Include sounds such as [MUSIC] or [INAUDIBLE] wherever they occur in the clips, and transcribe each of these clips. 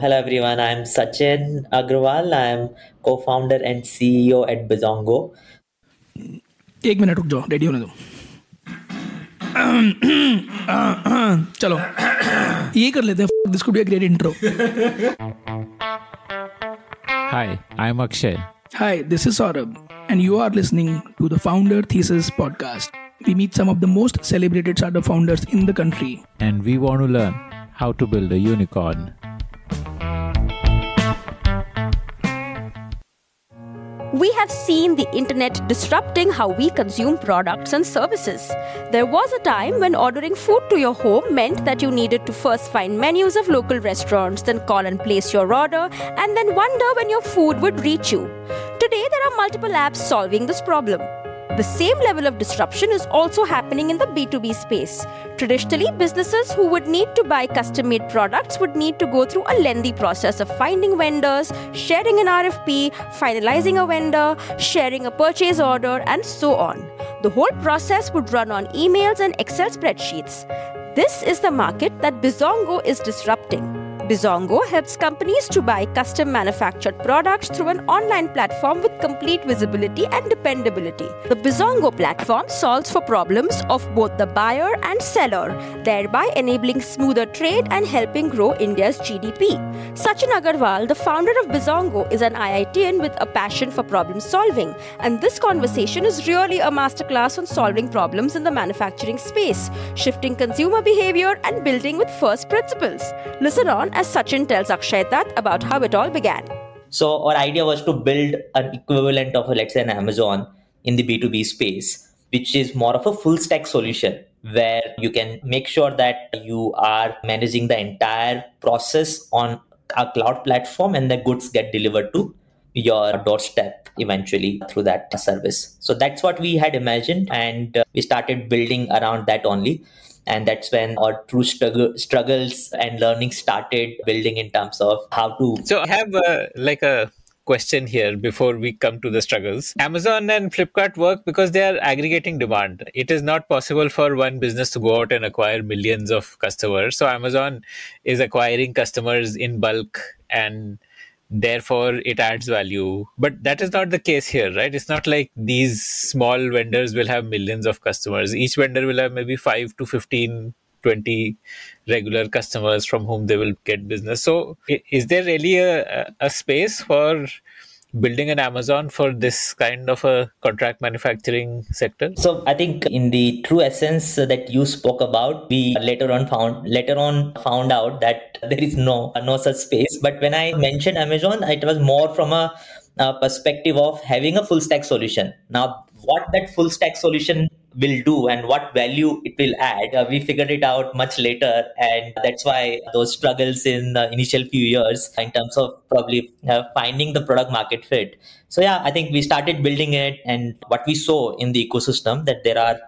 Hello everyone, I'm Sachin Agarwal. I'm co-founder and CEO at Bizongo. एक मिनट रुक जाओ रेडी होने दो चलो ये कर लेते हैं this could be a great intro hi I am Akshay hi this is Saurabh and you are listening to the founder thesis podcast We meet some of the most celebrated startup founders in the country. And we want to learn how to build a unicorn. We have seen the internet disrupting how we consume products and services. There was a time when ordering food to your home meant that you needed to first find menus of local restaurants, then call and place your order, and then wonder when your food would reach you. Today, there are multiple apps solving this problem. The same level of disruption is also happening in the B2B space. Traditionally, businesses who would need to buy custom made products would need to go through a lengthy process of finding vendors, sharing an RFP, finalizing a vendor, sharing a purchase order, and so on. The whole process would run on emails and Excel spreadsheets. This is the market that Bizongo is disrupting. Bizongo helps companies to buy custom manufactured products through an online platform with complete visibility and dependability. The Bizongo platform solves for problems of both the buyer and seller, thereby enabling smoother trade and helping grow India's GDP. Sachin Agarwal, the founder of Bizongo, is an IITian with a passion for problem solving, and this conversation is really a masterclass on solving problems in the manufacturing space, shifting consumer behavior, and building with first principles. Listen on as Sachin tells Akshay Dutt about how it all began. So our idea was to build an equivalent of, let's say, an Amazon in the B2B space, which is more of a full stack solution where you can make sure that you are managing the entire process on a cloud platform and the goods get delivered to your doorstep eventually through that service. So that's what we had imagined and uh, we started building around that only. And that's when our true struggle, struggles and learning started building in terms of how to so i have uh, like a question here before we come to the struggles. Amazon and flipkart work because they are aggregating demand. It is not possible for one business to go out and acquire millions of customers. So amazon is acquiring customers in bulk and therefore it adds value. But that is not the case here right? It's not like these small vendors will have millions of customers. Each vendor will have maybe 5 to 15 20 regular customers from whom they will get business. So is there really a, a space for building an Amazon for this kind of a contract manufacturing sector? So I think in the true essence that you spoke about, we later on found later on found out that there is no no such space. But when I mentioned Amazon, it was more from a, a perspective of having a full stack solution. Now, what that full stack solution will do and what value it will add. Uh, we figured it out much later, and that's why those struggles in the initial few years in terms of probably uh, finding the product market fit. So yeah, I think we started building it, and what we saw in the ecosystem that there are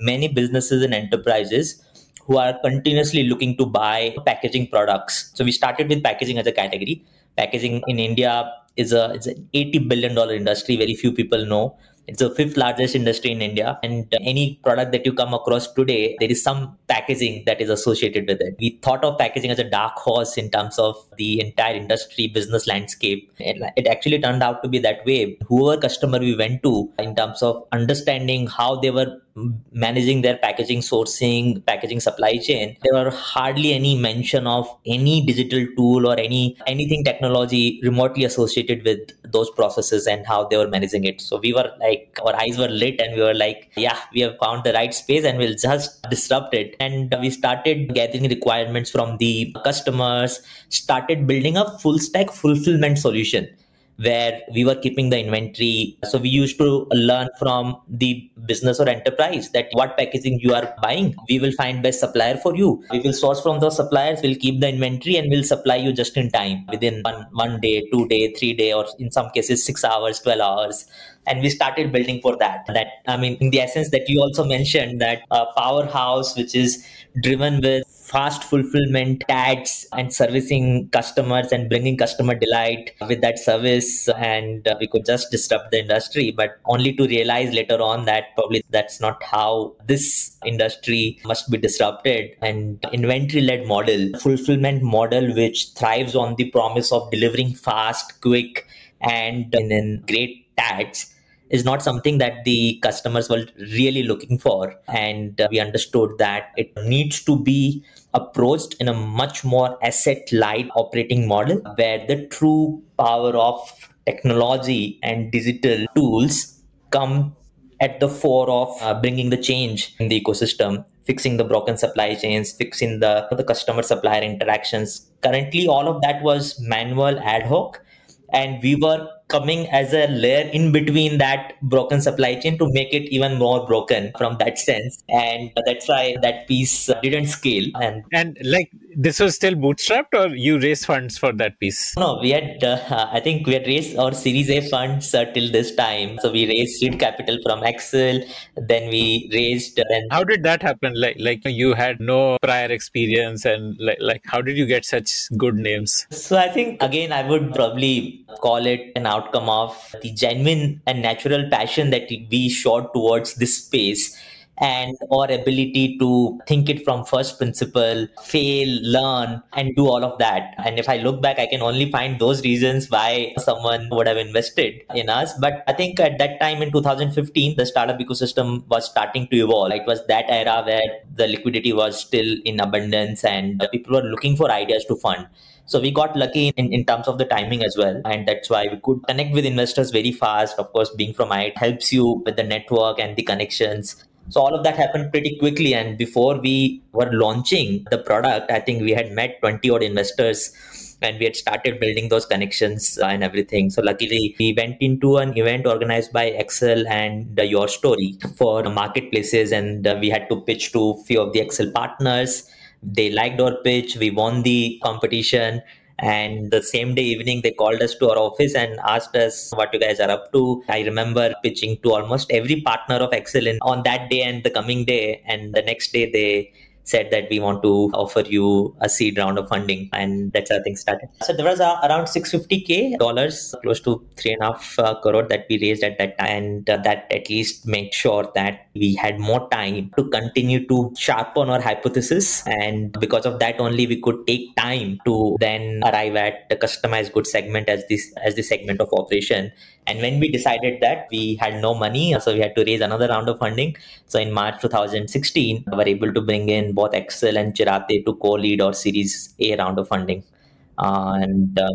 many businesses and enterprises who are continuously looking to buy packaging products. So we started with packaging as a category. Packaging in India is a it's an 80 billion dollar industry. Very few people know it's the fifth largest industry in India. And uh, any product that you come across today, there is some packaging that is associated with it. We thought of packaging as a dark horse in terms of the entire industry business landscape. Uh, it actually turned out to be that way. Whoever customer we went to in terms of understanding how they were managing their packaging sourcing packaging supply chain there were hardly any mention of any digital tool or any anything technology remotely associated with those processes and how they were managing it so we were like our eyes were lit and we were like yeah we have found the right space and we'll just disrupt it and we started gathering requirements from the customers started building a full stack fulfillment solution where we were keeping the inventory. So we used to learn from the business or enterprise that what packaging you are buying, we will find best supplier for you. We will source from those suppliers, we'll keep the inventory and we'll supply you just in time within one, one day, two day, three day, or in some cases six hours, 12 hours. And we started building for that. That I mean, in the essence that you also mentioned that a powerhouse which is driven with fast fulfillment ads and servicing customers and bringing customer delight with that service. And uh, we could just disrupt the industry but only to realize later on that probably that's not how this industry must be disrupted. And inventory led model fulfillment model which thrives on the promise of delivering fast quick and in great ads is not something that the customers were really looking for. And uh, we understood that it needs to be approached in a much more asset light operating model where the true power of technology and digital tools come at the fore of uh, bringing the change in the ecosystem fixing the broken supply chains fixing the the customer supplier interactions currently all of that was manual ad hoc and we were coming as a layer in between that broken supply chain to make it even more broken from that sense. And that's why that piece didn't scale. And and like this was still bootstrapped or you raised funds for that piece? No we had uh, i think we had raised our series a funds uh, till this time. So we raised seed capital from Accel then we raised uh, how did that happen? Like like you had no prior experience and like, like how did you get such good names? So i think again i would probably call it an outcome of the genuine and natural passion that we showed towards this space and our ability to think it from first principle, fail, learn, and do all of that. And if I look back, I can only find those reasons why someone would have invested in us. But I think at that time in 2015, the startup ecosystem was starting to evolve. It was that era where the liquidity was still in abundance and people were looking for ideas to fund. So we got lucky in, in terms of the timing as well. And that's why we could connect with investors very fast. Of course, being from IIT helps you with the network and the connections. So all of that happened pretty quickly. And before we were launching the product, I think we had met 20 odd investors and we had started building those connections and everything. So luckily, we went into an event organized by Accel and uh, Your Story for marketplaces, and uh, we had to pitch to a few of the Accel partners they liked our pitch we won the competition and the same day evening they called us to our office and asked us what you guys are up to. I remember pitching to almost every partner of Accel on that day and the coming day. And the next day they said that we want to offer you a seed round of funding, and that's how things started. So there was uh, around 650k dollars, close to three and a half uh, crore that we raised at that time, and uh, that at least made sure that we had more time to continue to sharpen our hypothesis, and because of that only we could take time to then arrive at the customized goods segment as this as the segment of operation and when we decided that, we had no money, so we had to raise another round of funding. So in March 2016, we were able to bring in both Accel and Chiratae to co-lead our Series A round of funding. Uh, and uh,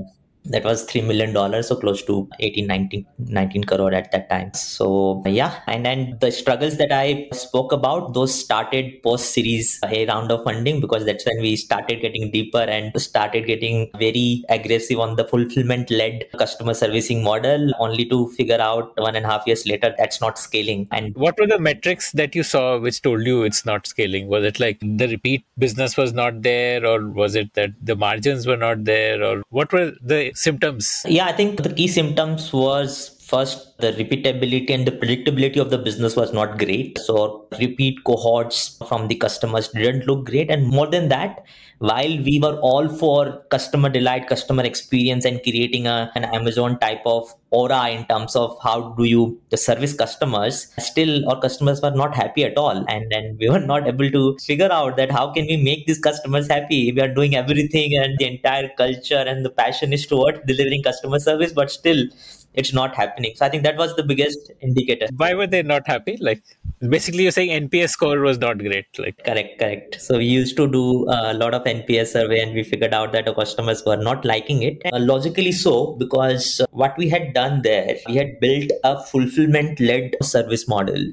that was $3 million so close to 18 19, 19 crore at that time. So yeah and then the struggles that i spoke about those started post series a uh, round of funding because that's when we started getting deeper and started getting very aggressive on the fulfillment led customer servicing model only to figure out one and a half years later that's not scaling. And what were the metrics that you saw which told you it's not scaling? Was it like the repeat business was not there or was it that the margins were not there or what were the symptoms? Yeah, I think the key symptoms was first the repeatability and the predictability of the business was not great. So repeat cohorts from the customers didn't look great. And more than that while we were all for customer delight customer experience and creating a, an amazon type of aura in terms of how do you service customers still our customers were not happy at all. And then we were not able to figure out that how can we make these customers happy? We are doing everything and the entire culture and the passion is towards delivering customer service but still it's not happening. So I think that was the biggest indicator. Why were they not happy? Like basically, you're saying NPS score was not great. Like correct, correct. So we used to do a lot of NPS survey, and we figured out that our customers were not liking it. Uh, logically so, because what we had done there, we had built a fulfillment-led service model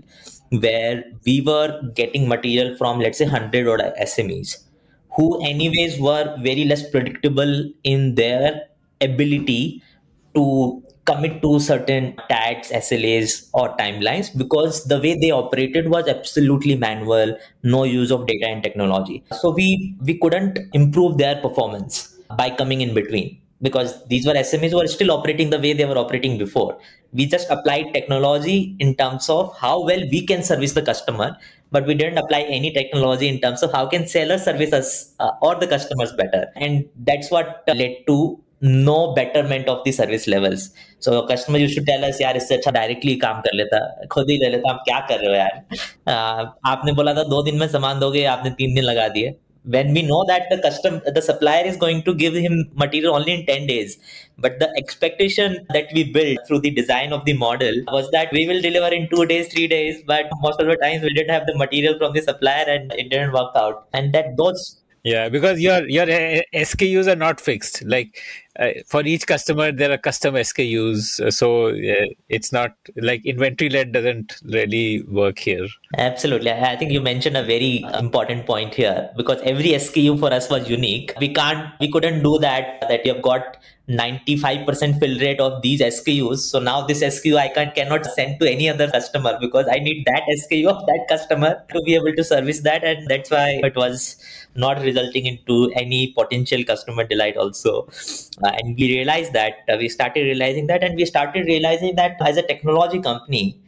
where we were getting material from let's say 100 or SMEs who anyways were very less predictable in their ability to commit to certain tags, SLAs, or timelines because the way they operated was absolutely manual, no use of data and technology. So we we couldn't improve their performance by coming in between. because these were SMEs who were still operating the way they were operating before. We just applied technology in terms of how well we can service the customer, but we didn't apply any technology in terms of how can sellers service us uh, or the customers better. And that's what led to no betterment of the service levels. So customer used to tell us यार इससे अच्छा directly काम कर लेता खुद ही ले लेता हम क्या कर रहे हो यार uh, आपने बोला था दो दिन में सामान दोगे आपने तीन दिन लगा दिए when we know that the custom the supplier is going to give him material only in 10 days but the expectation that we built through the design of the model was that we will deliver in two days three days but most of the times we didn't have the material from the supplier and it didn't work out and that those yeah because your your skus are not fixed like uh, for each customer there are custom skus uh, so uh, it's not like inventory led doesn't really work here absolutely i think you mentioned a very important point here because every sku for us was unique we can't we couldn't do that that you've got 95% fill rate of these SKUs. So now this SKU I can cannot send to any other customer because I need that SKU of that customer to be able to service that. And that's why it was not resulting into any potential customer delight also. Uh, and we realized that uh, we started realizing that and we started realizing that as a technology company,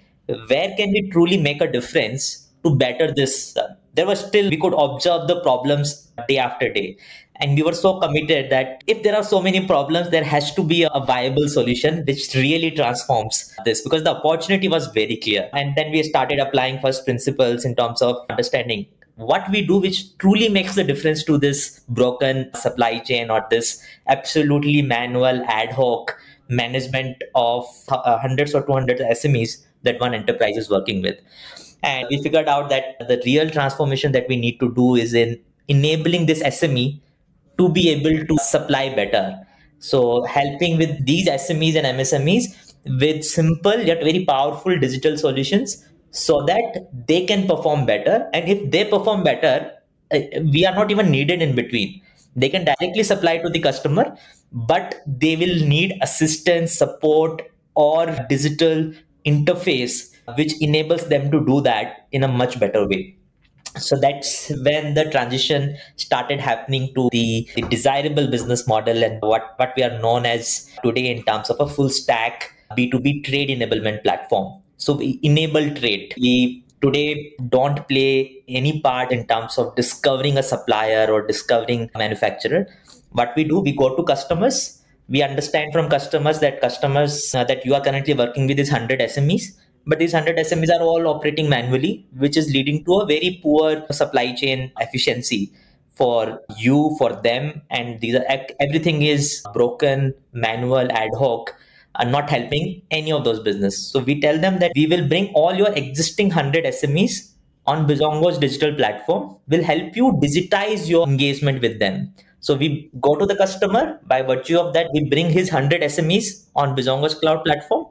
where can we truly make a difference to better this? Uh, there was still, we could observe the problems day after day and we were so committed that if there are so many problems there has to be a viable solution which really transforms this because the opportunity was very clear and then we started applying first principles in terms of understanding what we do which truly makes the difference to this broken supply chain or this absolutely manual ad hoc management of uh, hundreds or 200 SMEs that one enterprise is working with. And we figured out that the real transformation that we need to do is in enabling this SME to be able to supply better. So, helping with these SMEs and MSMEs with simple yet very powerful digital solutions so that they can perform better. And if they perform better, uh, we are not even needed in between. They can directly supply to the customer, but they will need assistance, support, or digital interface which enables them to do that in a much better way so that's when the transition started happening to the, the, desirable business model and what, what we are known as today in terms of a full stack b2b trade enablement platform so we enable trade. We today don't play any part in terms of discovering a supplier or discovering a manufacturer. What we do we go to customers. We understand from customers that customers uh, that you are currently working with is 100 smes but these 100 SMEs are all operating manually, which is leading to a very poor supply chain efficiency for you, for them, and these are everything is broken, manual, ad hoc, and not helping any of those business. So we tell them that we will bring all your existing 100 SMEs on Bizongo's digital platform, will help you digitize your engagement with them. So we go to the customer by virtue of that, we bring his 100 SMEs on Bizongo's cloud platform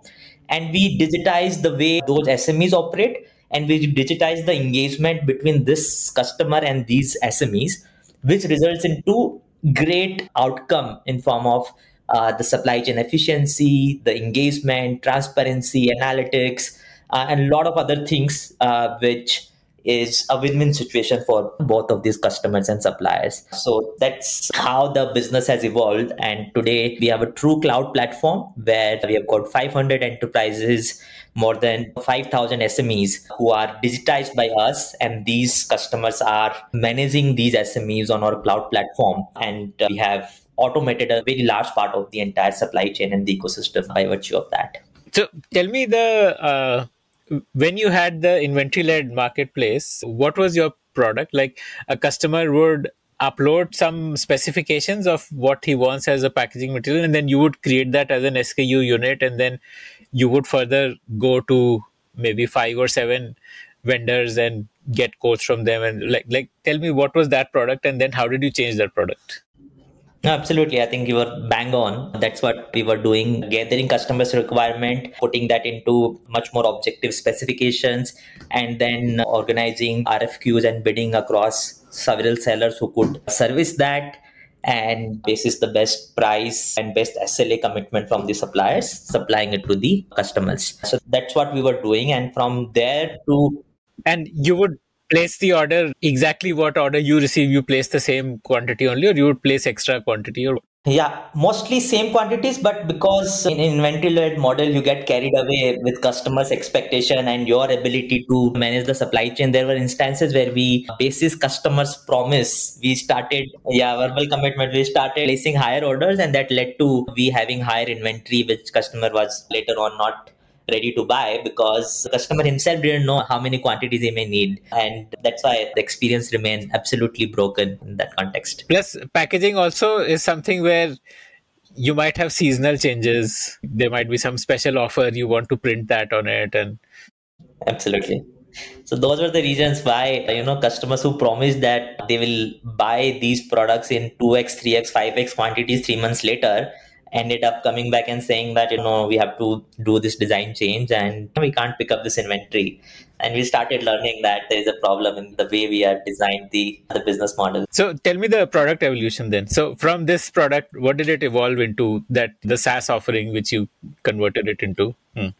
and we digitize the way those SMEs operate and we digitize the engagement between this customer and these SMEs, which results into great outcome in form of uh, the supply chain efficiency, the engagement, transparency, analytics, uh, and a lot of other things uh, which is a win-win situation for both of these customers and suppliers. So that's how the business has evolved. And today we have a true cloud platform where we have got 500 enterprises, more than 5,000 SMEs who are digitized by us. And these customers are managing these SMEs on our cloud platform. And we have automated a very large part of the entire supply chain and the ecosystem by virtue of that. So tell me the uh when you had the inventory led marketplace, what was your product? Like a customer would upload some specifications of what he wants as a packaging material, and then you would create that as an SKU unit, and then you would further go to maybe five or seven vendors and get quotes from them and like like tell me what was that product and then how did you change that product Absolutely. I think you were bang on. That's what we were doing, gathering customers' requirement, putting that into much more objective specifications, and then organizing RFQs and bidding across several sellers who could service that and basis the best price and best SLA commitment from the suppliers, supplying it to the customers. So that's what we were doing. And from there to and you would place the order exactly what order you receive you place the same quantity only or you would place extra quantity or Yeah, mostly same quantities, but because in inventory-led model, you get carried away with customers' expectation and your ability to manage the supply chain. There were instances where we, basis customers' promise, we started, yeah, verbal commitment, we started placing higher orders, and that led to we having higher inventory, which customer was later on not ready to buy because the customer himself didn't know how many quantities he may need. And that's why the experience remained absolutely broken in that context. Plus packaging also is something where you might have seasonal changes. There might be some special offer. You want to print that on it and absolutely. So those were the reasons why you know customers who promised that they will buy these products in 2x 3x 5x quantities 3 months later ended up coming back and saying that you know we have to do this design change and we can't pick up this inventory. And we started learning that there is a problem in the way we have designed the the business model. So tell me the product evolution then. So from this product what did it evolve into that the saas offering which you converted it into? Hmm.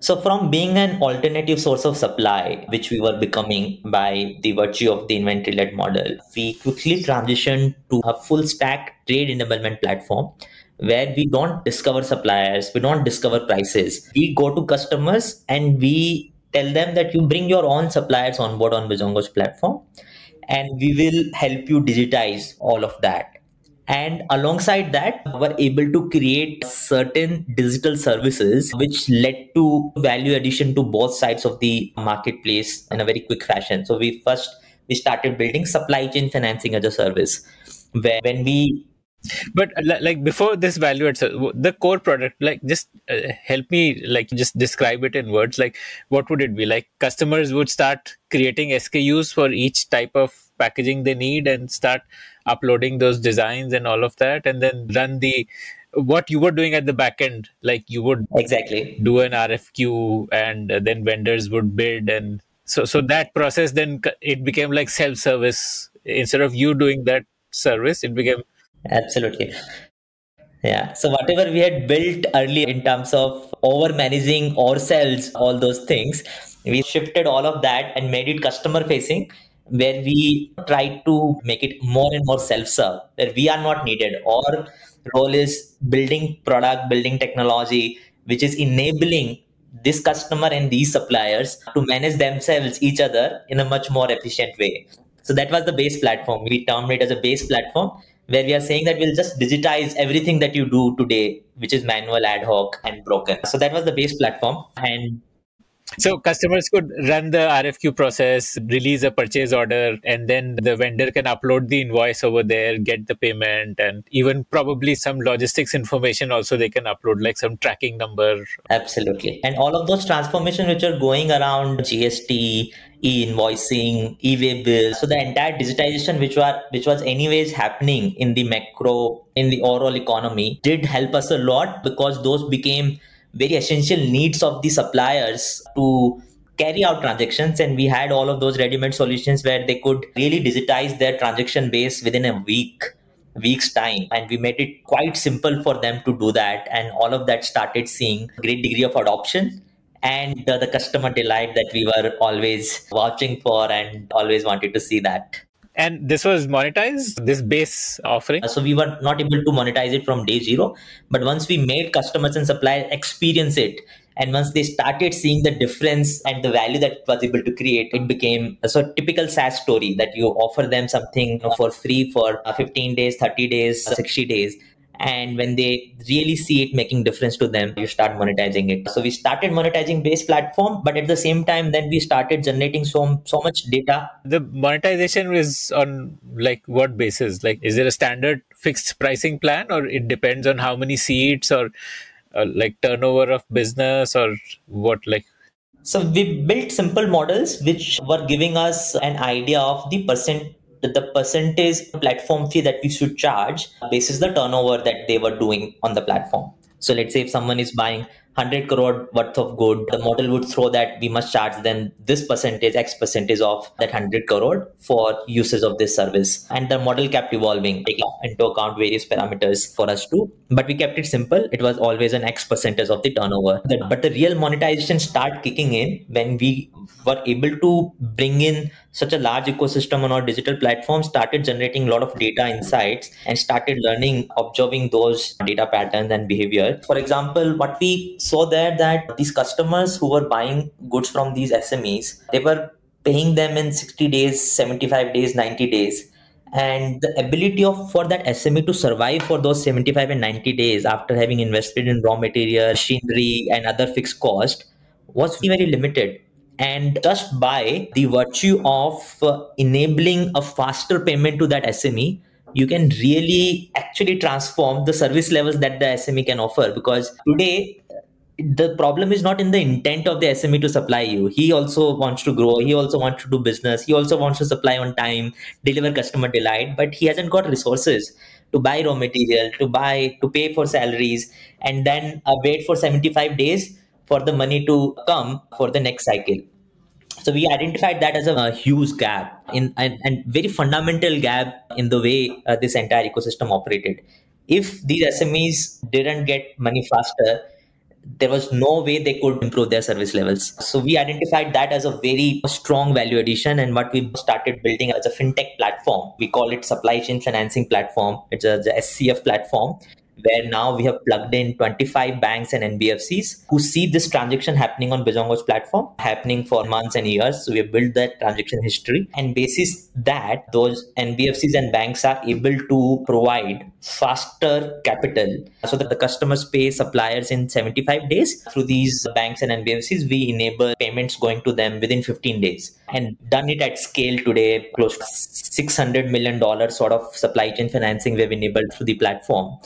so from being an alternative source of supply which we were becoming by the virtue of the inventory led model we quickly transitioned to a full stack trade enablement platform where we don't discover suppliers, we don't discover prices. We go to customers and we tell them that you bring your own suppliers on board on Bizongo's platform and we will help you digitize all of that. And alongside that, we're able to create certain digital services which led to value addition to both sides of the marketplace in a very quick fashion. So we first we started building supply chain financing as a service where when we but like before this value itself the core product like just uh, help me like just describe it in words. Like what would it be? Like customers would start creating skus for each type of packaging they need and start uploading those designs and all of that and then run the what you were doing at the back end. Like you would exactly. do an rfq and then vendors would bid and so so that process then it became like self service instead of you doing that service it became Absolutely. Yeah. So whatever we had built earlier in terms of over managing ourselves, all those things, we shifted all of that and made it customer facing where we tried to make it more and more self-serve, where we are not needed. Our role is building product, building technology, which is enabling this customer and these suppliers to manage themselves, each other in a much more efficient way. So that was the base platform. We termed it as a base platform where we are saying that we'll just digitize everything that you do today, which is manual, ad hoc, and broken. So that was the base platform. And so customers could run the RFQ process, release a purchase order, and then the vendor can upload the invoice over there, get the payment, and even probably some logistics information also they can upload, like some tracking number. Absolutely. And all of those transformations which are going around GST, e-invoicing, e-way bills. So the entire digitization which were which was anyways happening in the macro in the overall economy did help us a lot because those became very essential needs of the suppliers to carry out transactions. And we had all of those ready-made solutions where they could really digitize their transaction base within a week week's time. And we made it quite simple for them to do that. And all of that started seeing great degree of adoption and the, the customer delight that we were always watching for and always wanted to see that and this was monetized this base offering? So we were not able to monetize it from day zero. But once we made customers and suppliers experience it and once they started seeing the difference and the value that it was able to create it became a sort of typical saas story that you offer them something for free for 15 days 30 days 60 days and when they really see it making difference to them you start monetizing it. So we started monetizing base platform but at the same time then we started generating so so much data. The monetization is on like what basis? Like is there a standard fixed pricing plan or it depends on how many seats or uh, like turnover of business or what like? So we built simple models which were giving us an idea of the percent the percentage platform fee that we should charge basis the turnover that they were doing on the platform. So let's say if someone is buying 100 crore worth of good, the model would throw that we must charge them this percentage, X percentage of that 100 crore for uses of this service. And the model kept evolving, taking into account various parameters for us to. But we kept it simple. It was always an X percentage of the turnover. But the real monetization start kicking in when we were able to bring in such a large ecosystem on our digital platform, started generating a lot of data insights and started learning, observing those data patterns and behavior. For example, what we saw there that these customers who were buying goods from these SMEs, they were paying them in 60 days, 75 days, 90 days. And the ability of for that SME to survive for those 75 and 90 days after having invested in raw material, machinery, and other fixed cost was very limited and just by the virtue of uh, enabling a faster payment to that SME, you can really actually transform the service levels that the SME can offer. Because today, the problem is not in the intent of the SME to supply you. He also wants to grow. He also wants to do business. He also wants to supply on time, deliver customer delight, but he hasn't got resources to buy raw material, to buy, to pay for salaries, and then uh, wait for 75 days for the money to come for the next cycle. So we identified that as a, a huge gap in and, and, very fundamental gap in the way uh, this entire ecosystem operated. If these SMEs didn't get money faster, there was no way they could improve their service levels. So we identified that as a very strong value addition and what we started building as a fintech platform. We call it supply chain financing platform. It's a, a SCF platform where now we have plugged in 25 banks and NBFCs who see this transaction happening on Bizongo's platform, happening for months and years. So we have built that transaction history. And basis that, those NBFCs and banks are able to provide faster capital so that the customers pay suppliers in 75 days. Through these banks and NBFCs, we enable payments going to them within 15 days and done it at scale today, close to $600 million sort of supply chain financing we've enabled through the platform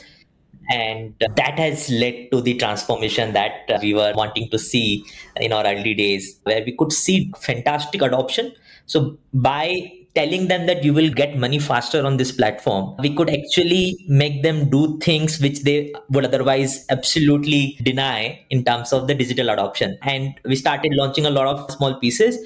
and that has led to the transformation that we were wanting to see in our early days where we could see fantastic adoption. So by telling them that you will get money faster on this platform we could actually make them do things which they would otherwise absolutely deny in terms of the digital adoption. And we started launching a lot of small pieces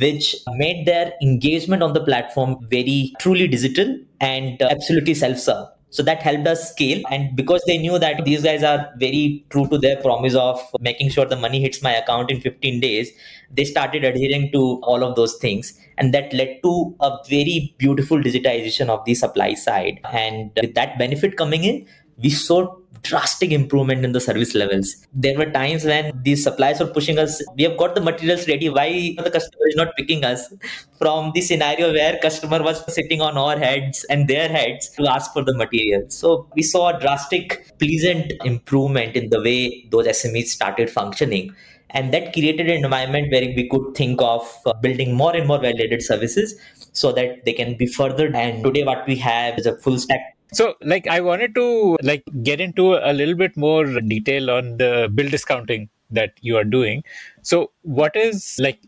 which made their engagement on the platform very truly digital and absolutely self-serve so that helped us scale. And because they knew that these guys are very true to their promise of making sure the money hits my account in 15 days, they started adhering to all of those things. And that led to a very beautiful digitization of the supply side. And with that benefit coming in, we saw drastic improvement in the service levels. There were times when these suppliers were pushing us, we have got the materials ready. Why the customer is not picking us? From the scenario where customer was sitting on our heads and their heads to ask for the material. So we saw a drastic, pleasant improvement in the way those SMEs started functioning. And that created an environment where we could think of uh, building more and more validated services so that they can be furthered. And today, what we have is a full stack so, like, I wanted to like get into a little bit more detail on the bill discounting that you are doing. So, what is like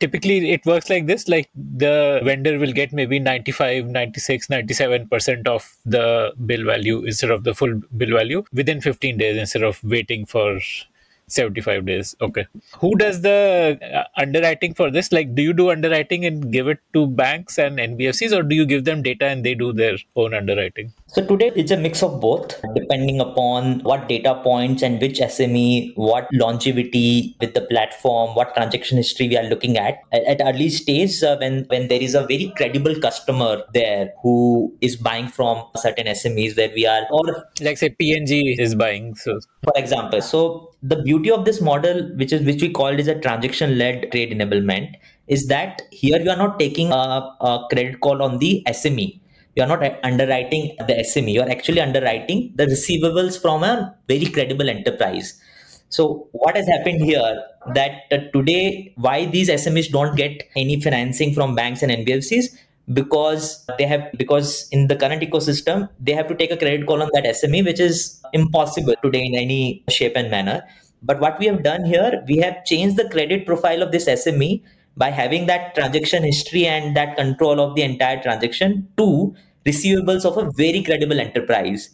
typically it works like this like the vendor will get maybe 95 96 97% of the bill value instead of the full bill value within 15 days instead of waiting for 75 days. Okay. Who does the uh, underwriting for this? Like do you do underwriting and give it to banks and nbfcs or do you give them data and they do their own underwriting? So today it's a mix of both depending upon what data points and which sme what longevity with the platform what transaction history we are looking at. At, early stage uh, when when there is a very credible customer there who is buying from certain smes where we are or like say P&G is buying so. for example. So the beauty of this model which is which we called is a transaction led trade enablement is that here you are not taking a, a, credit call on the sme you are not underwriting the sme you are actually underwriting the receivables from a very credible enterprise. So what has happened here that uh, today why these smes don't get any financing from banks and nbfcs because they have because in the current ecosystem they have to take a credit call on that sme which is impossible today in any shape and manner. But what we have done here we have changed the credit profile of this sme by having that transaction history and that control of the entire transaction to receivables of a very credible enterprise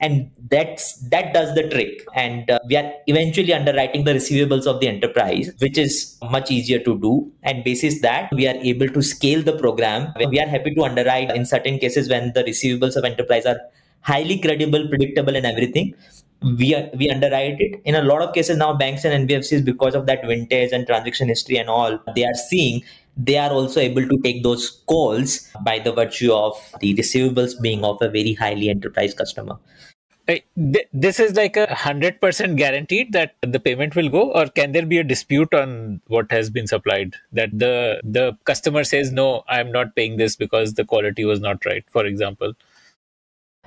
and that's that does the trick. And uh, we are eventually underwriting the receivables of the enterprise which is much easier to do. And basis that we are able to scale the program. We are happy to underwrite in certain cases when the receivables of enterprise are highly credible predictable and everything. We are, we underwrite it. In a lot of cases now banks and nbfcs because of that vintage and transaction history and all they are seeing they are also able to take those calls by the virtue of the receivables being of a very highly enterprise customer this is like a hundred percent guaranteed that the payment will go, or can there be a dispute on what has been supplied? That the the customer says no, I am not paying this because the quality was not right, for example.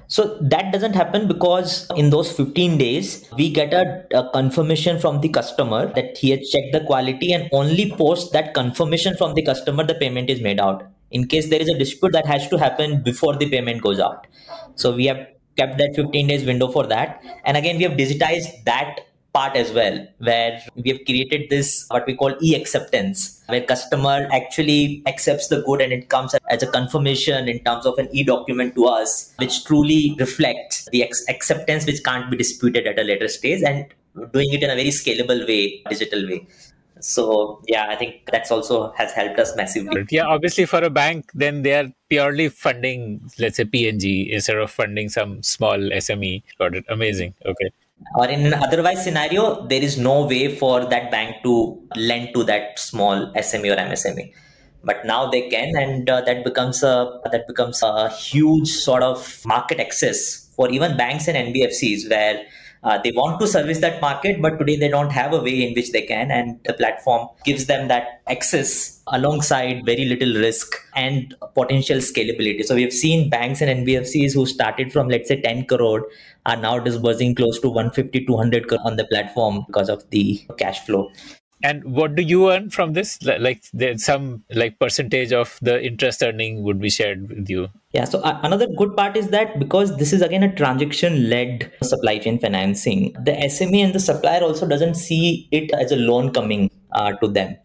So that doesn't happen because in those 15 days, we get a, a, confirmation from the customer that he has checked the quality and only post that confirmation from the customer, the payment is made out. In case there is a dispute that has to happen before the payment goes out. So we have kept that 15 days window for that. And again, we have digitized that part as well where we have created this what we call e-acceptance where customer actually accepts the good and it comes as a confirmation in terms of an e-document to us which truly reflects the ex- acceptance which can't be disputed at a later stage and doing it in a very scalable way digital way so yeah i think that's also has helped us massively. Yeah obviously for a bank then they are purely funding let's say P&G instead of funding some small sme got it. Amazing. Okay. Or in an otherwise scenario there is no way for that bank to lend to that small sme or msme but now they can and uh, that becomes a that becomes a huge sort of market access for even banks and nbfcs where uh, they want to service that market but today they don't have a way in which they can and the platform gives them that access alongside very little risk and potential scalability. So we have seen banks and nbfcs who started from let's say 10 crore are now disbursing close to 150 200 crore on the platform because of the cash flow and what do you earn from this? Like there's some like percentage of the interest earning would be shared with you. Yeah so uh, another good part is that because this is again a transaction led supply chain financing the sme and the supplier also doesn't see it as a loan coming uh, to them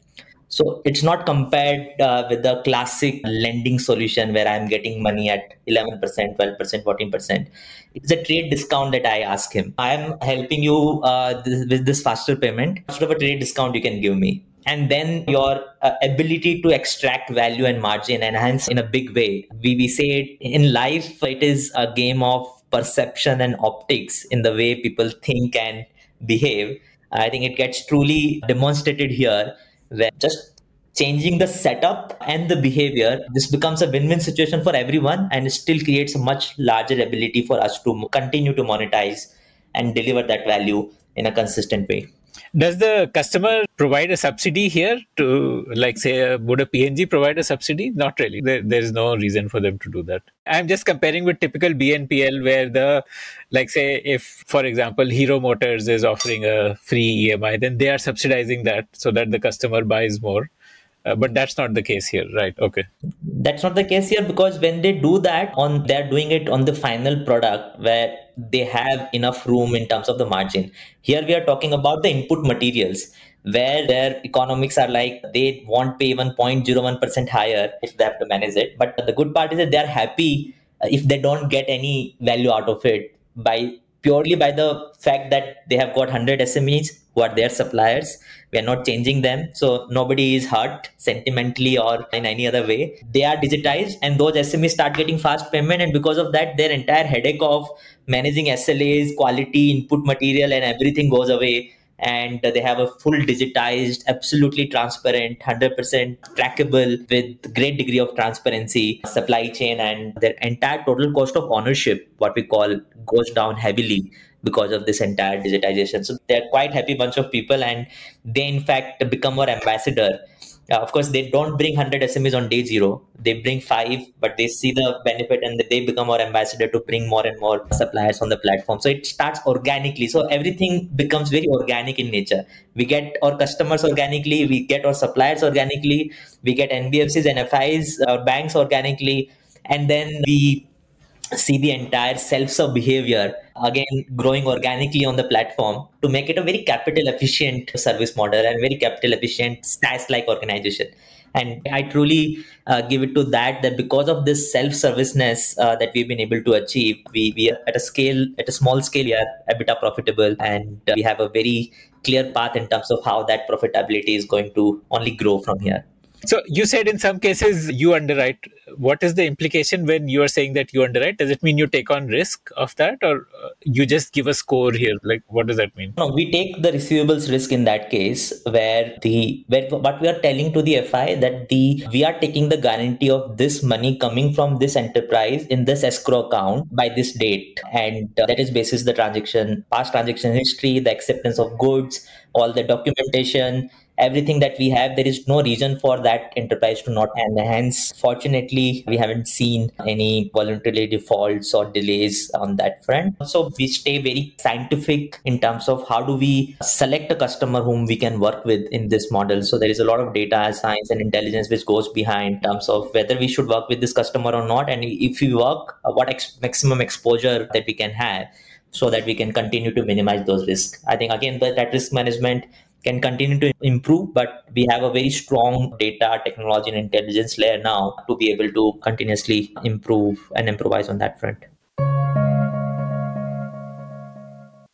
so it's not compared uh, with the classic lending solution where I'm getting money at 11%, 12%, 14%. It's a trade discount that I ask him. I am helping you uh, this, with this faster payment. What sort of a trade discount you can give me? And then your uh, ability to extract value and margin enhance in a big way. We, we say in life, it is a game of perception and optics in the way people think and behave. I think it gets truly demonstrated here where just changing the setup and the behavior this becomes a win-win situation for everyone and still creates a much larger ability for us to continue to monetize and deliver that value in a consistent way does the customer provide a subsidy here to, like, say, uh, would a P&G provide a subsidy? Not really. There, there's no reason for them to do that. I'm just comparing with typical BNPL, where the, like, say, if, for example, Hero Motors is offering a free EMI, then they are subsidizing that so that the customer buys more. Uh, but that's not the case here, right? Okay. That's not the case here because when they do that, on they're doing it on the final product where they have enough room in terms of the margin. Here we are talking about the input materials where their economics are like they won't pay even 0.01% higher if they have to manage it. But the good part is that they're happy uh, if they don't get any value out of it by purely by the fact that they have got 100 SMEs who are their suppliers. We are not changing them. So nobody is hurt sentimentally or in any other way. They are digitized and those SMEs start getting fast payment. And because of that, their entire headache of managing SLAs, quality, input material, and everything goes away. And they have a full digitized, absolutely transparent, 100% trackable with great degree of transparency supply chain and their entire total cost of ownership, what we call, goes down heavily because of this entire digitization. So they're quite happy bunch of people, and they in fact become our ambassador. Of course, they don't bring 100 SMEs on day zero. They bring five, but they see the benefit and they become our ambassador to bring more and more suppliers on the platform. So it starts organically. So everything becomes very organic in nature. We get our customers organically, we get our suppliers organically, we get NBFCs, NFIs, our banks organically, and then we see the entire self-serve behavior again growing organically on the platform to make it a very capital efficient service model and very capital efficient SaaS like organization. And I truly uh, give it to that that because of this self-serviceness uh, that we've been able to achieve, we we are at a scale at a small scale, we are EBITDA profitable, and uh, we have a very clear path in terms of how that profitability is going to only grow from here. So you said in some cases you underwrite. What is the implication when you are saying that you underwrite? Does it mean you take on risk of that, or uh, you just give a score here? Like, what does that mean? No, we take the receivables risk in that case, where the where what we are telling to the FI that the we are taking the guarantee of this money coming from this enterprise in this escrow account by this date, and uh, that is basis the transaction, past transaction history, the acceptance of goods, all the documentation everything that we have there is no reason for that enterprise to not and hence fortunately we haven't seen any voluntary defaults or delays on that front. So we stay very scientific in terms of how do we select a customer whom we can work with in this model. So there is a lot of data science and intelligence which goes behind in terms of whether we should work with this customer or not. And if we work uh, what ex- maximum exposure that we can have so that we can continue to minimize those risks. I think again that risk management can continue to improve, but we have a very strong data, technology, and intelligence layer now to be able to continuously improve and improvise on that front.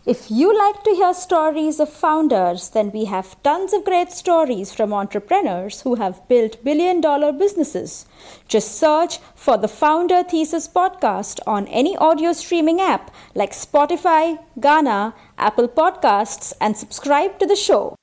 If you like to hear stories of founders, then we have tons of great stories from entrepreneurs who have built billion dollar businesses. Just search for the Founder Thesis podcast on any audio streaming app like Spotify, Gaana, Apple Podcasts, and subscribe to the show.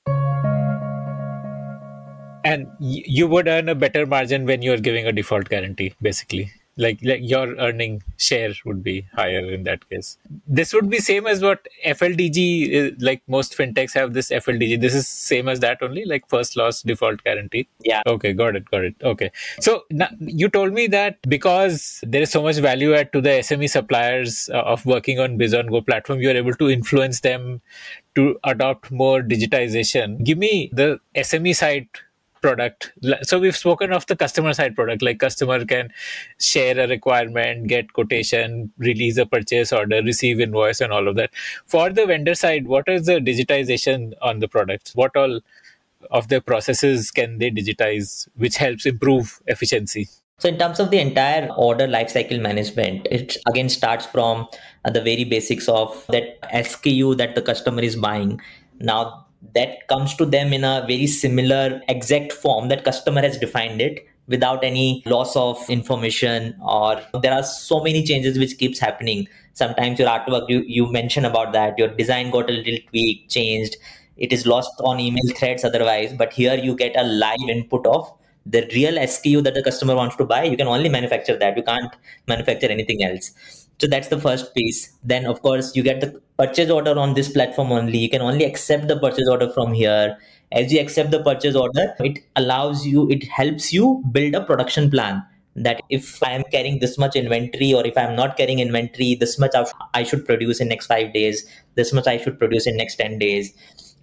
And you would earn a better margin when you're giving a default guarantee, basically like like your earning share would be higher in that case. This would be same as what fldg uh, like most fintechs have this fldg this is same as that only like first loss default guarantee. Yeah. Okay got it got it. Okay. So now you told me that because there is so much value add to the sme suppliers uh, of working on Bizongo platform you are able to influence them to adopt more digitization. Give me the sme side product. So we've spoken of the customer side product like customer can share a requirement get quotation release a purchase order receive invoice and all of that. For the vendor side what is the digitization on the products? What all of the processes can they digitize which helps improve efficiency? So in terms of the entire order lifecycle management, it again starts from the very basics of that SKU that the customer is buying. Now that comes to them in a very similar exact form that customer has defined it without any loss of information or there are so many changes which keeps happening. Sometimes your artwork you, you mentioned about that your design got a little tweak changed it is lost on email threads otherwise but here you get a live input of the real SKU that the customer wants to buy. You can only manufacture that you can't manufacture anything else so that's the first piece. Then of course you get the purchase order on this platform only. You can only accept the purchase order from here. As you accept the purchase order it allows you it helps you build a production plan that if i am carrying this much inventory or if i'm not carrying inventory this much i should produce in next 5 days this much i should produce in next 10 days.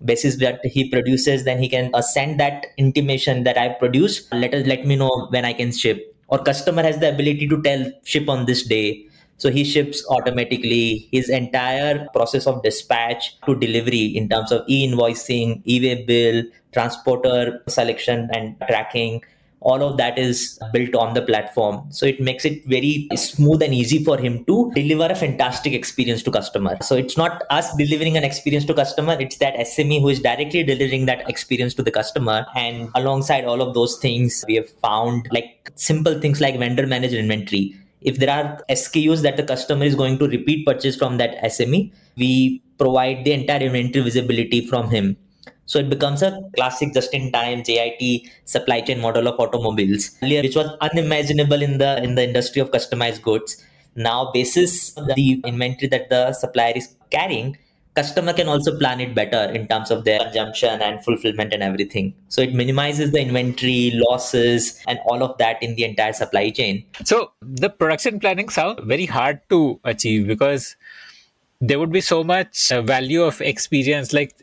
Basis that he produces then he can uh, send that intimation that i produced. Let us let me know when i can ship. Or customer has the ability to tell ship on this day so he ships automatically his entire process of dispatch to delivery in terms of e-invoicing, e-way bill, transporter selection and tracking. All of that is built on the platform. So it makes it very smooth and easy for him to deliver a fantastic experience to customer. So it's not us delivering an experience to customer, it's that SME who is directly delivering that experience to the customer. And alongside all of those things, we have found like simple things like vendor managed inventory if there are SKUs that the customer is going to repeat purchase from that SME, we provide the entire inventory visibility from him. So it becomes a classic just-in-time JIT supply chain model of automobiles, which was unimaginable in the in the industry of customized goods. Now, basis the inventory that the supplier is carrying, customer can also plan it better in terms of their consumption and fulfillment and everything. So it minimizes the inventory losses and all of that in the entire supply chain. So the production planning sounds very hard to achieve because there would be so much uh, value of experience. Like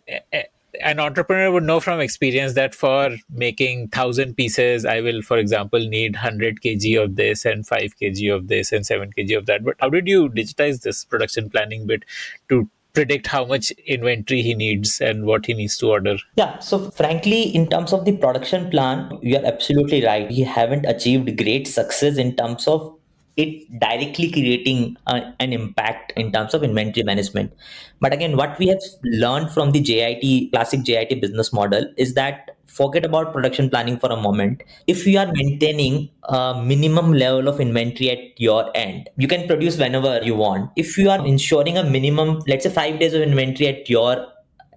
an entrepreneur would know from experience that for making 1000 pieces i will for example need 100 kg of this and 5 kg of this and 7 kg of that. But how did you digitize this production planning bit to predict how much inventory he needs and what he needs to order yeah so frankly in terms of the production plan you are absolutely right we haven't achieved great success in terms of it directly creating a, an impact in terms of inventory management. But again, what we have learned from the JIT, classic JIT business model is that forget about production planning for a moment. If you are maintaining a minimum level of inventory at your end, you can produce whenever you want. If you are ensuring a minimum, let's say five days of inventory at your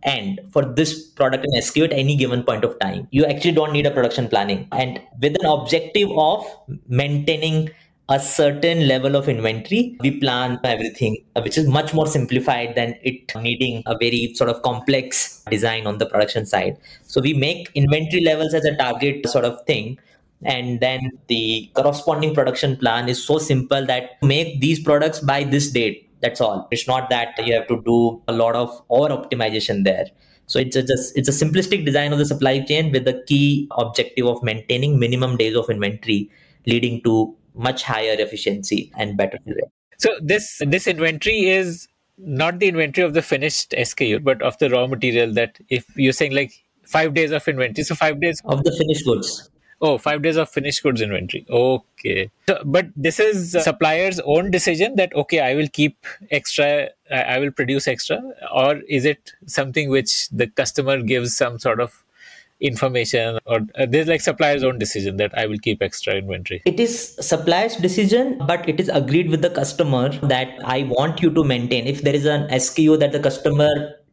end for this product and SKU at any given point of time, you actually don't need a production planning. And with an objective of maintaining a certain level of inventory, we plan everything, uh, which is much more simplified than it needing a very sort of complex design on the production side. So we make inventory levels as a target sort of thing. And then the corresponding production plan is so simple that make these products by this date. That's all. It's not that you have to do a lot of over optimization there. So it's a just it's a simplistic design of the supply chain with the key objective of maintaining minimum days of inventory, leading to much higher efficiency and better. So this this inventory is not the inventory of the finished SKU, but of the raw material. That if you're saying like five days of inventory, so five days of the finished goods. Oh, five days of finished goods inventory. Okay. So, but this is supplier's own decision that, okay, I will keep extra, I will produce extra, or is it something which the customer gives some sort of information or uh, there's like supplier's own decision that i will keep extra inventory. It is supplier's decision but it is agreed with the customer that i want you to maintain. If there is an sku that the customer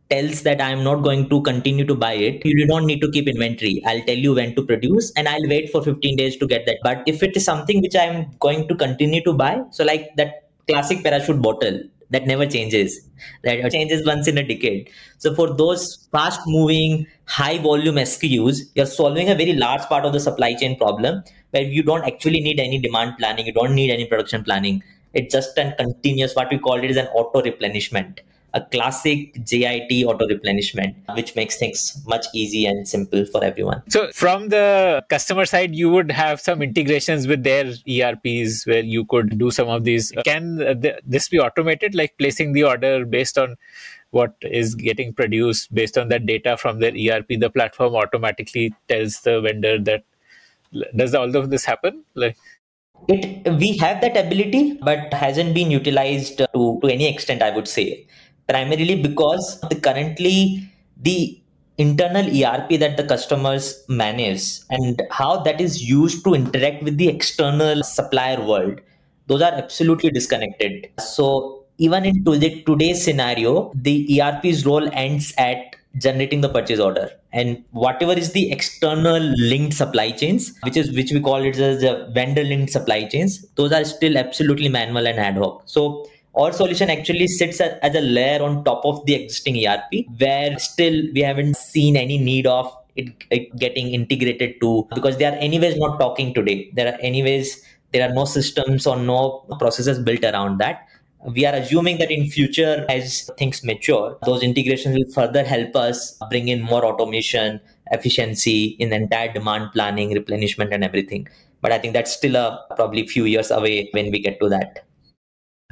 tells that i'm not going to continue to buy it you don't need to keep inventory. I'll tell you when to produce and i'll wait for 15 days to get that. But if it is something which i'm going to continue to buy so like that classic parachute bottle that never changes that changes once in a decade. So for those fast moving high volume skus you're solving a very large part of the supply chain problem where you don't actually need any demand planning you don't need any production planning. It's just a continuous what we call it is an auto replenishment a classic JIT auto replenishment, which makes things much easy and simple for everyone. So, from the customer side, you would have some integrations with their ERPs where you could do some of these. Can this be automated, like placing the order based on what is getting produced based on that data from their ERP? The platform automatically tells the vendor that. Does all of this happen? Like it we have that ability but hasn't been utilized to, to any extent i would say primarily because the currently the internal ERP that the customers manage and how that is used to interact with the external supplier world, those are absolutely disconnected. So even in today's scenario, the ERP's role ends at generating the purchase order and whatever is the external linked supply chains which is which we call it as the vendor linked supply chains those are still absolutely manual and ad hoc so our solution actually sits as a layer on top of the existing ERP, where still we haven't seen any need of it, getting integrated to because they are anyways not talking today. There are anyways there are no systems or no processes built around that. We are assuming that in future as things mature those integrations will further help us bring in more automation efficiency in entire demand planning replenishment and everything. But i think that's still a probably few years away when we get to that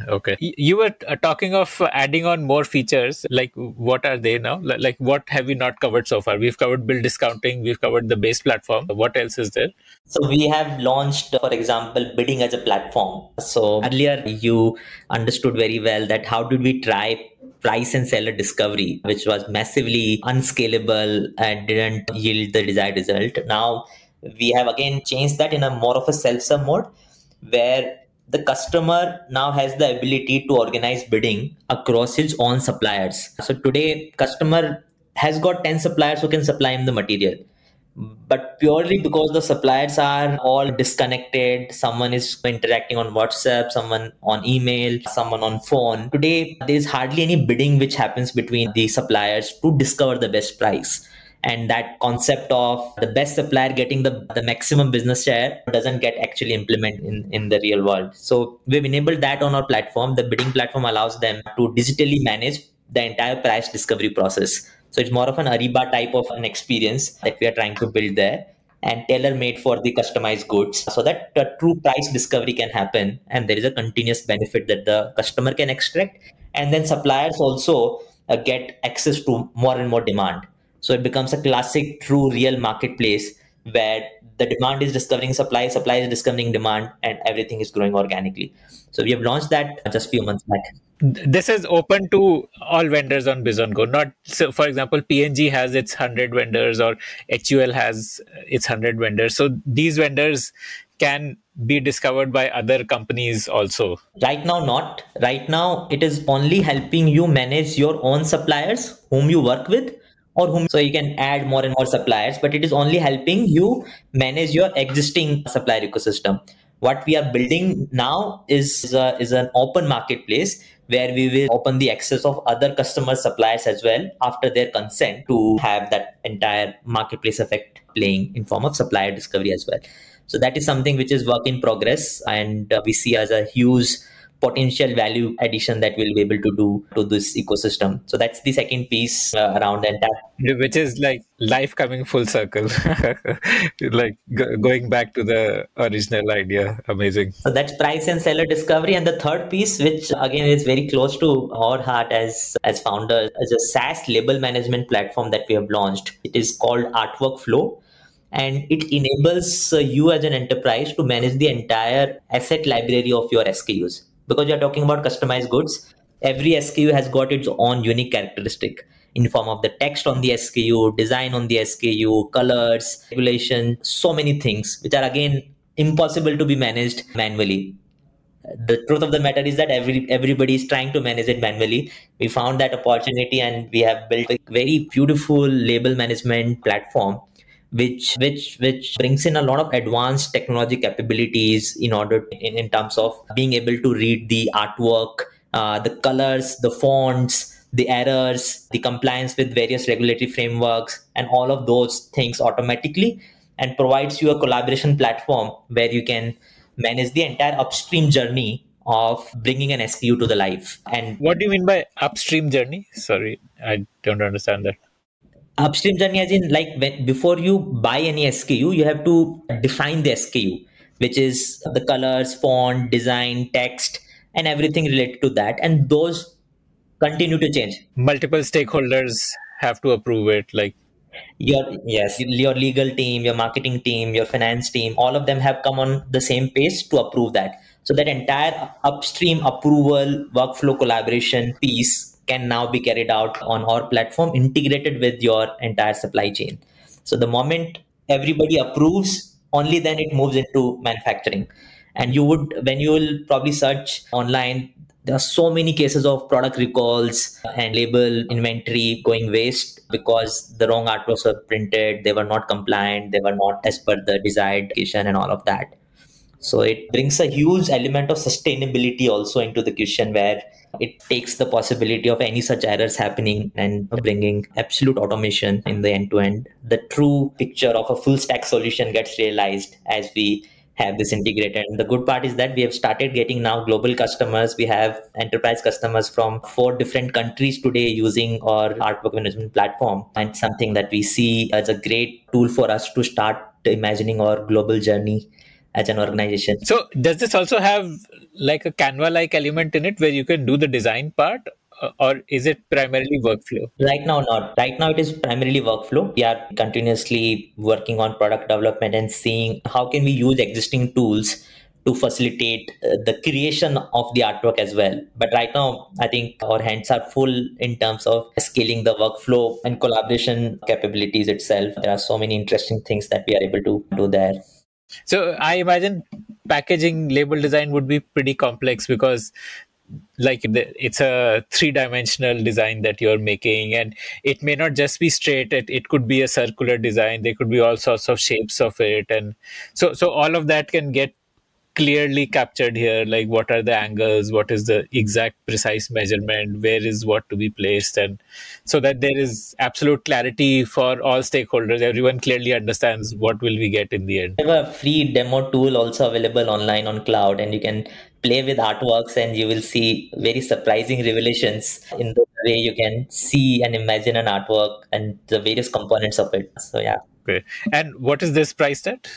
Okay. You were uh, talking of adding on more features. Like, what are they now? Like, what have we not covered so far? We've covered bill discounting, we've covered the base platform. What else is there? So, we have launched, for example, bidding as a platform. So, earlier you understood very well that how did we try price and seller discovery, which was massively unscalable and didn't yield the desired result. Now, we have again changed that in a more of a self serve mode where the customer now has the ability to organize bidding across his own suppliers. So today customer has got 10 suppliers who can supply him the material. But purely because the suppliers are all disconnected someone is interacting on whatsapp someone on email someone on phone today there is hardly any bidding which happens between the suppliers to discover the best price and that concept of the best supplier getting the, the maximum business share doesn't get actually implemented in, in the real world. So we've enabled that on our platform. The bidding platform allows them to digitally manage the entire price discovery process. So it's more of an Ariba type of an experience that we are trying to build there and tailor made for the customized goods so that true price discovery can happen and there is a continuous benefit that the customer can extract. And then suppliers also uh, get access to more and more demand so it becomes a classic true real marketplace where the demand is discovering supply supply is discovering demand and everything is growing organically so we have launched that just a few months back this is open to all vendors on Bizongo. Not so, for example, P&G has its hundred vendors or HUL has its hundred vendors. So these vendors can be discovered by other companies also. Right now, not. Right now, it is only helping you manage your own suppliers whom you work with or whom so you can add more and more suppliers but it is only helping you manage your existing supplier ecosystem. What we are building now is a, is an open marketplace where we will open the access of other customer suppliers as well after their consent to have that entire marketplace effect playing in form of supplier discovery as well. So that is something which is work in progress and uh, we see as a huge potential value addition that we'll be able to do to this ecosystem. So that's the second piece uh, around. Which is like life coming full circle, [LAUGHS] like going back to the original idea. Amazing. So that's price and seller discovery. And the third piece, which again is very close to our heart as, as founders, is a SaaS label management platform that we have launched. It is called Artwork Flow and it enables uh, you as an enterprise to manage the entire asset library of your SKUs because you're talking about customized goods every sku has got its own unique characteristic in form of the text on the sku design on the sku colors regulation so many things which are again impossible to be managed manually. The truth of the matter is that every everybody is trying to manage it manually. We found that opportunity and we have built a very beautiful label management platform which which which brings in a lot of advanced technology capabilities in order in, in terms of being able to read the artwork uh, the colors the fonts the errors the compliance with various regulatory frameworks and all of those things automatically and provides you a collaboration platform where you can manage the entire upstream journey of bringing an SKU to the life. And what do you mean by upstream journey? Sorry, I don't understand that upstream journey as in like when, before you buy any SKU, you have to define the SKU, which is the colors, font, design, text, and everything related to that. And those continue to change. Multiple stakeholders have to approve it, like your yes your legal team your marketing team your finance team all of them have come on the same pace to approve that so that entire upstream approval workflow collaboration piece can now be carried out on our platform integrated with your entire supply chain. So the moment everybody approves only then it moves into manufacturing. And you would when you will probably search online there are so many cases of product recalls and label inventory going waste because the wrong artworks were printed they were not compliant they were not as per the desired location and all of that so it brings a huge element of sustainability also into the question where it takes the possibility of any such errors happening and bringing absolute automation in the end to end. The true picture of a full stack solution gets realized as we have this integrated. And the good part is that we have started getting now global customers. We have enterprise customers from four different countries today using our artwork management platform and something that we see as a great tool for us to start imagining our global journey as an organization. So, does this also have like a Canva like element in it where you can do the design part? Uh, or is it primarily workflow? Right now, not. Right now, it is primarily workflow. We are continuously working on product development and seeing how can we use existing tools to facilitate uh, the creation of the artwork as well. But right now, I think our hands are full in terms of scaling the workflow and collaboration capabilities itself. There are so many interesting things that we are able to do there. So I imagine packaging label design would be pretty complex because like it's a three dimensional design that you're making and it may not just be straight it, it could be a circular design there could be all sorts of shapes of it and so so all of that can get clearly captured here like what are the angles what is the exact precise measurement where is what to be placed and so that there is absolute clarity for all stakeholders everyone clearly understands what will we get in the end we have a free demo tool also available online on cloud and you can play with artworks and you will see very surprising revelations in the way you can see and imagine an artwork and the various components of it. So yeah. Okay. And what is this priced at?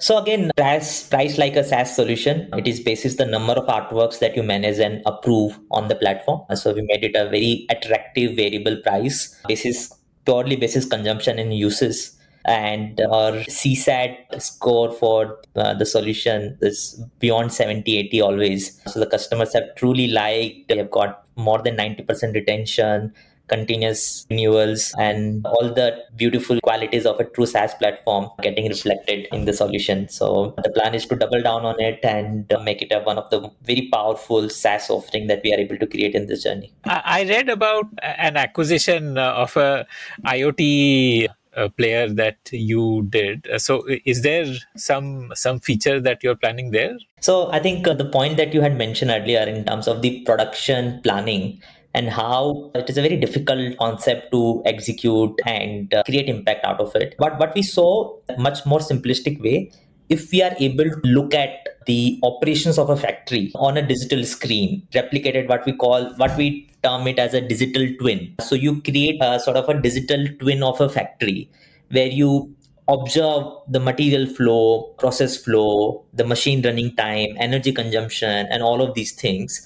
So again, price like a SaaS solution. It is basis the number of artworks that you manage and approve on the platform. So we made it a very attractive variable price. Basis purely basis consumption and uses and our CSAT score for uh, the solution is beyond 70 80 always. So the customers have truly liked, they have got more than 90% retention, continuous renewals, and all the beautiful qualities of a true SaaS platform getting reflected in the solution. So the plan is to double down on it and make it a, one of the very powerful SaaS offering that we are able to create in this journey. I read about an acquisition uh, of a IoT uh, player that you did. Uh, so, is there some some feature that you're planning there? So, I think uh, the point that you had mentioned earlier in terms of the production planning and how it is a very difficult concept to execute and uh, create impact out of it. But what we saw much more simplistic way if we are able to look at the operations of a factory on a digital screen replicated what we call what we term it as a digital twin so you create a sort of a digital twin of a factory where you observe the material flow process flow the machine running time energy consumption and all of these things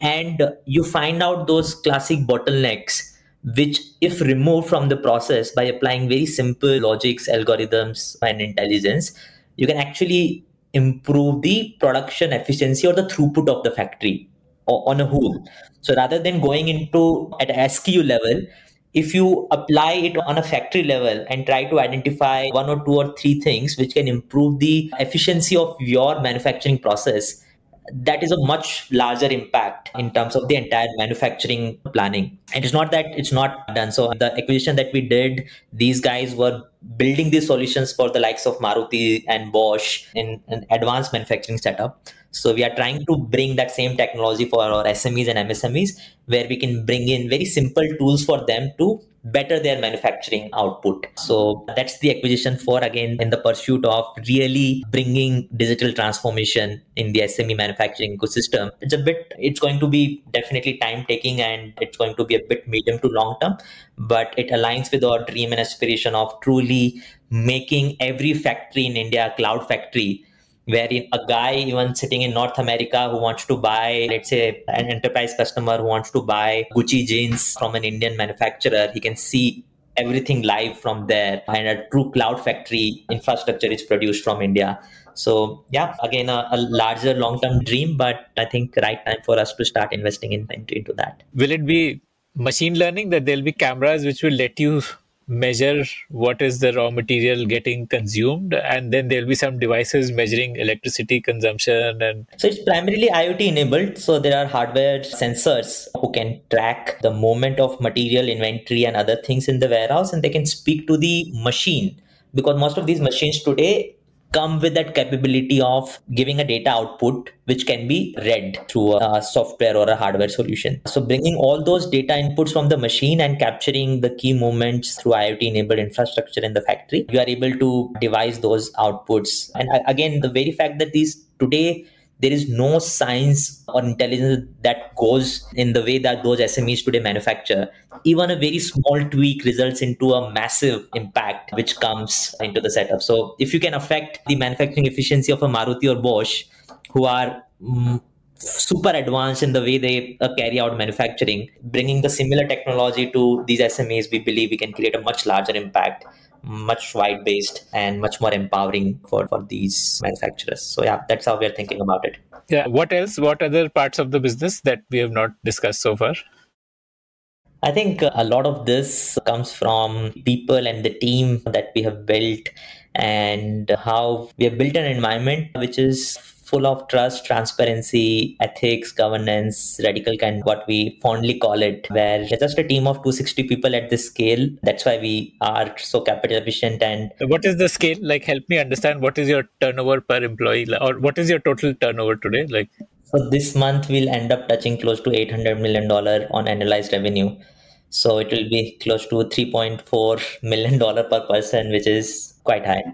and you find out those classic bottlenecks which if removed from the process by applying very simple logics algorithms and intelligence you can actually improve the production efficiency or the throughput of the factory on a whole. So rather than going into at SKU level, if you apply it on a factory level and try to identify one or two or three things which can improve the efficiency of your manufacturing process, that is a much larger impact in terms of the entire manufacturing planning. And it's not that it's not done. So the acquisition that we did, these guys were building these solutions for the likes of Maruti and Bosch in an advanced manufacturing setup. So we are trying to bring that same technology for our SMEs and MSMEs, where we can bring in very simple tools for them to better their manufacturing output. So that's the acquisition for again in the pursuit of really bringing digital transformation in the SME manufacturing ecosystem. It's a bit, it's going to be definitely time taking and it's going to be a bit medium to long term, but it aligns with our dream and aspiration of truly making every factory in India a cloud factory wherein a guy even sitting in North America who wants to buy, let's say, an enterprise customer who wants to buy Gucci jeans from an Indian manufacturer, he can see everything live from there and a true cloud factory infrastructure is produced from India. So yeah, again, a, a larger long-term dream, but I think right time for us to start investing in, into, into that. Will it be machine learning that there'll be cameras which will let you measure what is the raw material getting consumed and then there'll be some devices measuring electricity consumption and so it's primarily iot enabled. So there are hardware sensors who can track the movement of material inventory and other things in the warehouse and they can speak to the machine. Because most of these machines today come with that capability of giving a data output which can be read through a software or a hardware solution. So bringing all those data inputs from the machine and capturing the key movements through IoT enabled infrastructure in the factory, you are able to devise those outputs. And again, the very fact that these today there is no science or intelligence that goes in the way that those SMEs today manufacture. Even a very small tweak results into a massive impact which comes into the setup. So if you can affect the manufacturing efficiency of a Maruti or Bosch, who are mm, super advanced in the way they uh, carry out manufacturing, bringing the similar technology to these SMEs, we believe we can create a much larger impact much wide based and much more empowering for, for these manufacturers. So yeah, that's how we're thinking about it. Yeah. What else? What other parts of the business that we have not discussed so far? I think uh, a lot of this comes from people and the team that we have built and how we have built an environment which is full of trust, transparency, ethics, governance, radical kind, what we fondly call it, where just a team of 260 people at this scale. That's why we are so capital efficient. And what is the scale? Like, help me understand what is your turnover per employee, or what is your total turnover today? Like, so this month we'll end up touching close to 800 million dollar on annualized revenue. So it will be close to 3.4 million dollar per person, which is quite high.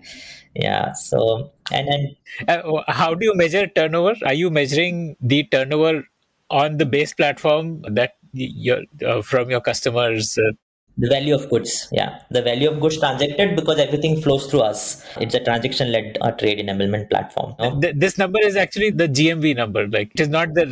Yeah. So And then Uh, how do you measure turnover? Are you measuring the turnover on the base platform that your uh, from your customers? The value of goods, yeah, the value of goods transacted because everything flows through us. It's a transaction-led uh, trade enablement platform. no? th- this number is actually the GMV number. Like it is not the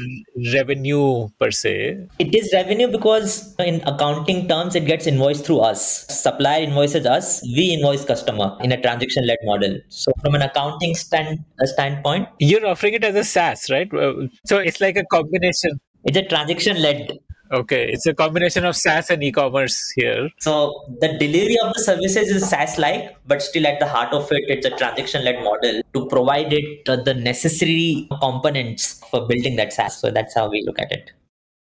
revenue per se. It is revenue because in accounting terms, it gets invoiced through us. Supplier invoices us, we invoice customer in a transaction-led model. So from an accounting stand uh, standpoint, You're offering it as a SaaS, right? Uh, So it's like a combination. it's a transaction-led Okay, it's a combination of SaaS and e-commerce here. So the delivery of the services is SaaS-like, but still at the heart of it, it's a transaction-led model to provide it uh, the necessary components for building that SaaS. So that's how we look at it.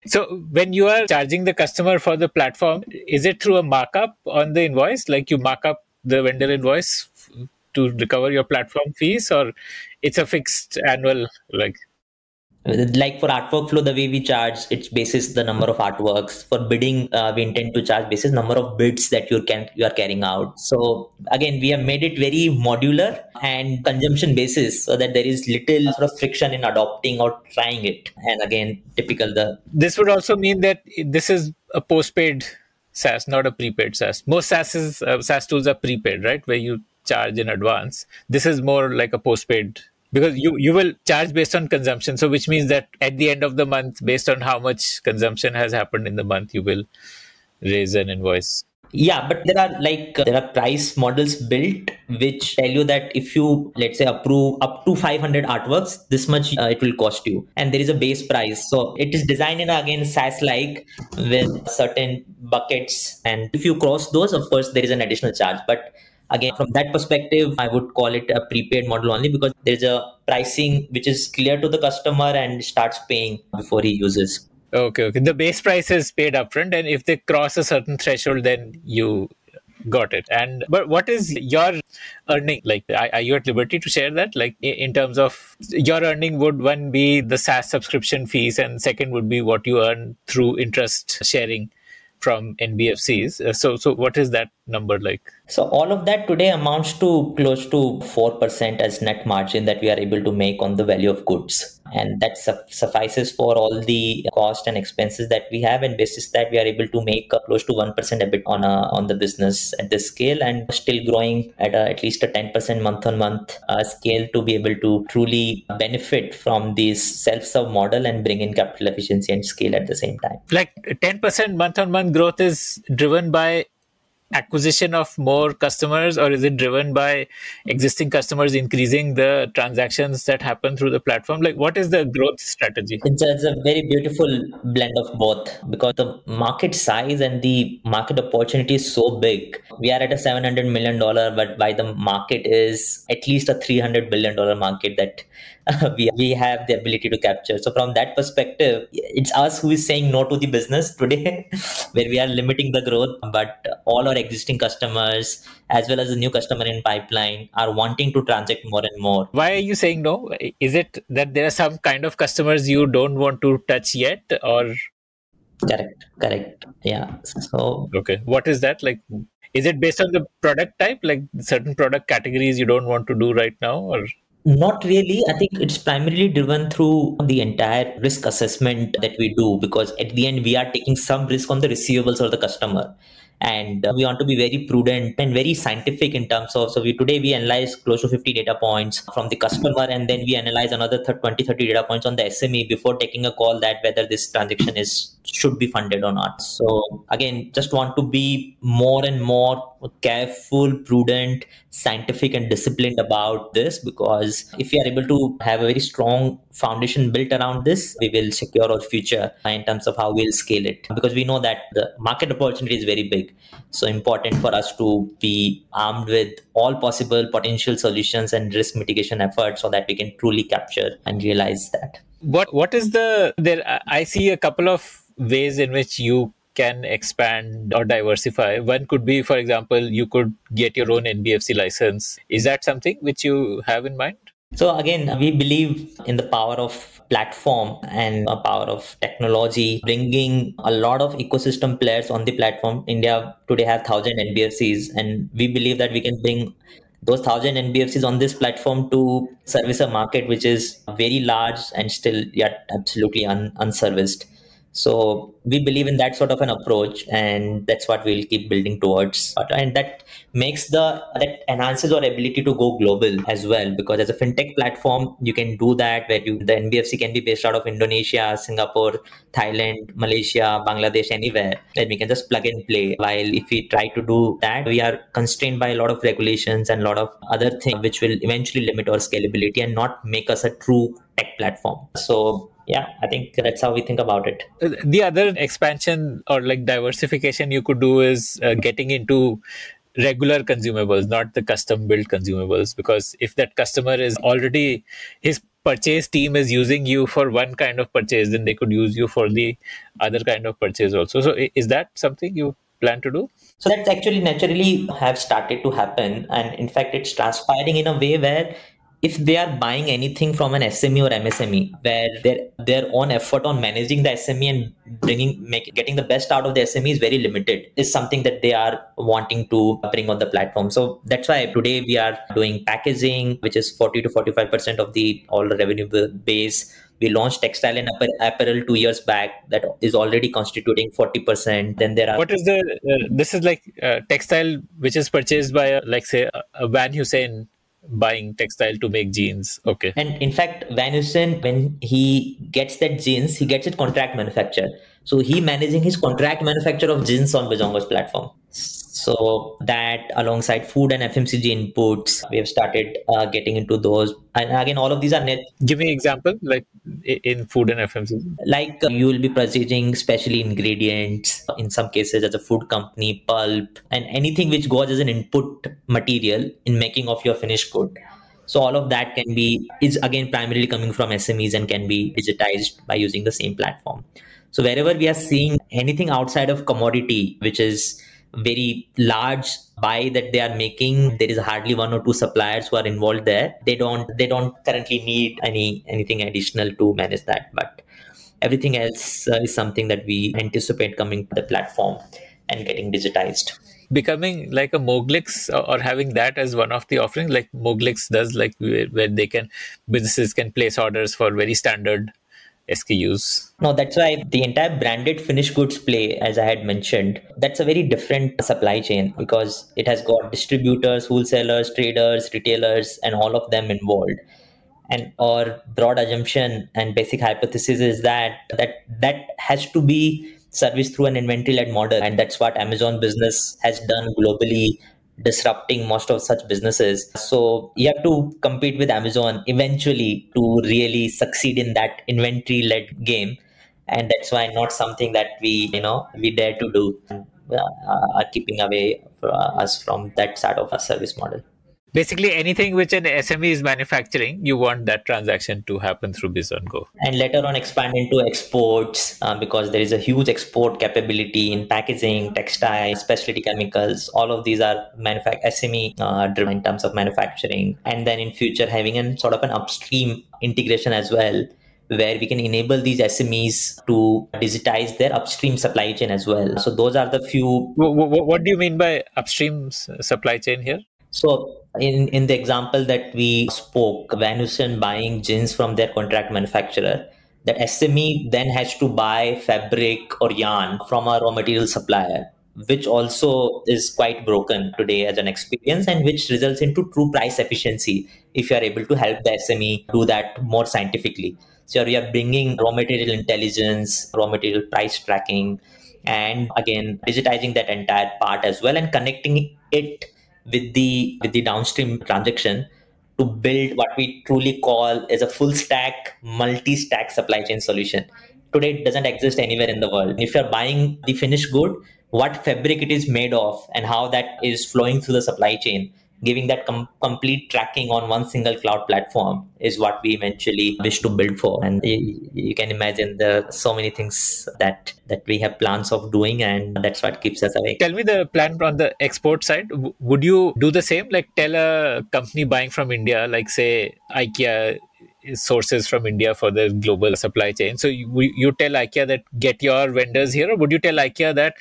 So when you are charging the customer for the platform, is it through a markup on the invoice? Like you mark up the vendor invoice to recover your platform fees, or it's a fixed annual like? Like for artwork flow, the way we charge, it's basis the number of artworks. For bidding, uh, we intend to charge basis number of bids that you can you are carrying out. So again, we have made it very modular and consumption basis, so that there is little sort of friction in adopting or trying it. And again, typical the This would also mean that this is a postpaid SaaS, not a prepaid SaaS. Most SaaS is, uh, SaaS tools are prepaid, right, where you charge in advance. This is more like a postpaid because you you will charge based on consumption. So which means that at the end of the month, based on how much consumption has happened in the month, you will raise an invoice. Yeah, but there are like uh, there are price models built which tell you that if you let's say approve up to 500 artworks, this much uh, it will cost you, and there is a base price. So it is designed in again SaaS like with certain buckets, and if you cross those, of course there is an additional charge. But again, from that perspective, I would call it a prepaid model only because there's a pricing which is clear to the customer and starts paying before he uses. Okay, okay. The base price is paid upfront, and if they cross a certain threshold, then you got it. And but what is your earning? Like, are, you at liberty to share that? Like, in terms of your earning, would one be the SaaS subscription fees, and second would be what you earn through interest sharing from NBFCs. Uh, So, so what is that number like? So all of that today amounts to close to 4% as net margin that we are able to make on the value of goods. And that su- suffices for all the cost and expenses that we have. And basis that we are able to make close to 1% EBIT on, a, on the business at this scale and still growing at a, at least a 10% month on month uh, scale to be able to truly benefit from this self-serve model and bring in capital efficiency and scale at the same time. Like, ten percent month on month growth is driven by acquisition of more customers or is it driven by existing customers increasing the transactions that happen through the platform like what is the growth strategy It's a, it's a very beautiful blend of both because the market size and the market opportunity is so big. We are at a $700 million, but by the market is at least a $300 billion market that [LAUGHS] we, we have the ability to capture. So, from that perspective, it's us who is saying no to the business [LAUGHS] today, where we are limiting the growth, but all our existing customers, as well as the new customer in pipeline, are wanting to transact more and more. why are you saying no is it that there are some kind of customers you don't want to touch yet or Correct, correct. Yeah. So, okay what is that like is it based on the product type like certain product categories you don't want to do right now or Not really. I think it's primarily driven through the entire risk assessment that we do because at the end we are taking some risk on the receivables or the customer. And uh, we want to be very prudent and very scientific in terms of. So, we today we analyze close to 50 data points from the customer, and then we analyze another thir- 20 30 data points on the SME before taking a call that whether this transaction is should be funded or not. So, again, just want to be more and more careful, prudent, scientific, and disciplined about this because if we are able to have a very strong foundation built around this, we will secure our future in terms of how we'll scale it. Because we know that the market opportunity is very big. So, important for us to be armed with all possible potential solutions and risk mitigation efforts so that we can truly capture and realize that. what what is the there i see a couple of ways in which you can expand or diversify one could be for example you could get your own nbfc license is that something which you have in mind So again, we believe in the power of platform and a power of technology, bringing a lot of ecosystem players on the platform. India today has thousand NBFCs, and we believe that we can bring those thousand NBFCs on this platform to service a market which is very large and still yet absolutely un- unserviced. So we believe in that sort of an approach, and that's what we'll keep building towards. And that makes the that enhances our ability to go global as well. Because as a fintech platform, you can do that where you the NBFC can be based out of Indonesia, Singapore, Thailand, Malaysia, Bangladesh, anywhere. And we can just plug and play. While if we try to do that, we are constrained by a lot of regulations and a lot of other things which will eventually limit our scalability and not make us a true tech platform. So yeah i think that's how we think about it. The other expansion or like diversification you could do is uh, getting into regular consumables not the custom built consumables because if that customer is already his purchase team is using you for one kind of purchase then they could use you for the other kind of purchase also. So is that something you plan to do? So that's actually naturally have started to happen and in fact it's transpiring in a way where if they are buying anything from an SME or MSME, where their their own effort on managing the SME and bringing make, getting the best out of the SME is very limited, is something that they are wanting to bring on the platform. So that's why today we are doing packaging, which is 40 to 45 percent of the all the revenue base. We launched textile and apparel two years back. That is already constituting 40%. Then there are. What is the? Uh, this is like uh, textile which is purchased by, uh, like, say, a Van Heusen buying textile to make jeans. Okay. And in fact, Van Heusen, when he gets that jeans, he gets it contract manufactured. So he managing his contract manufacture of jeans on Bizongo's platform. So that alongside food and FMCG inputs, we have started uh, getting into those. And again, all of these are net. Give me example, like in food and FMCG. Like uh, you will be purchasing specially ingredients, in some cases as a food company, pulp, and anything which goes as an input material in making of your finished good. So all of that can be is again primarily coming from SMEs and can be digitized by using the same platform. So wherever we are seeing anything outside of commodity, which is very large buy that they are making. There is hardly one or two suppliers who are involved there. They don't they don't currently need any anything additional to manage that but everything else uh, is something that we anticipate coming to the platform and getting digitized. Becoming like a moglix or having that as one of the offerings like moglix does like where, where they can businesses can place orders for very standard SKUs. No, that's why the entire branded finished goods play, as I had mentioned, that's a very different supply chain because it has got distributors, wholesalers, traders, retailers, and all of them involved. And our broad assumption and basic hypothesis is that that that has to be serviced through an inventory-led model, and that's what Amazon Business has done globally disrupting most of such businesses. So you have to compete with Amazon eventually to really succeed in that inventory led game. And that's why not something that we, you know, we dare to do, uh, are keeping away us from that side of a service model basically anything which an SME is manufacturing, you want that transaction to happen through Bizongo. And later on expand into exports uh, because there is a huge export capability in packaging, textile, specialty chemicals. All of these are manufact SME uh, driven in terms of manufacturing. And then in future having a sort of an upstream integration as well where we can enable these SMEs to digitize their upstream supply chain as well. So those are the few. What, what do you mean by upstream supply chain here? So in, in the example that we spoke, Van Heusen buying jeans from their contract manufacturer, that SME then has to buy fabric or yarn from a raw material supplier, which also is quite broken today as an experience and which results into true price efficiency if you are able to help the SME do that more scientifically. So you are bringing raw material intelligence, raw material price tracking, and again, digitizing that entire part as well and connecting it with the with the downstream transaction to build what we truly call as a full stack multi-stack supply chain solution. Today it doesn't exist anywhere in the world. If you're buying the finished good what fabric it is made of and how that is flowing through the supply chain giving that com- complete tracking on one single cloud platform is what we eventually wish to build for. And you, you can imagine are so many things that that we have plans of doing and that's what keeps us awake. Tell me the plan on the export side. Would you do the same? Like tell a company buying from india like say ikea sources from India for the global supply chain. So you, you tell IKEA that get your vendors here, or would you tell IKEA that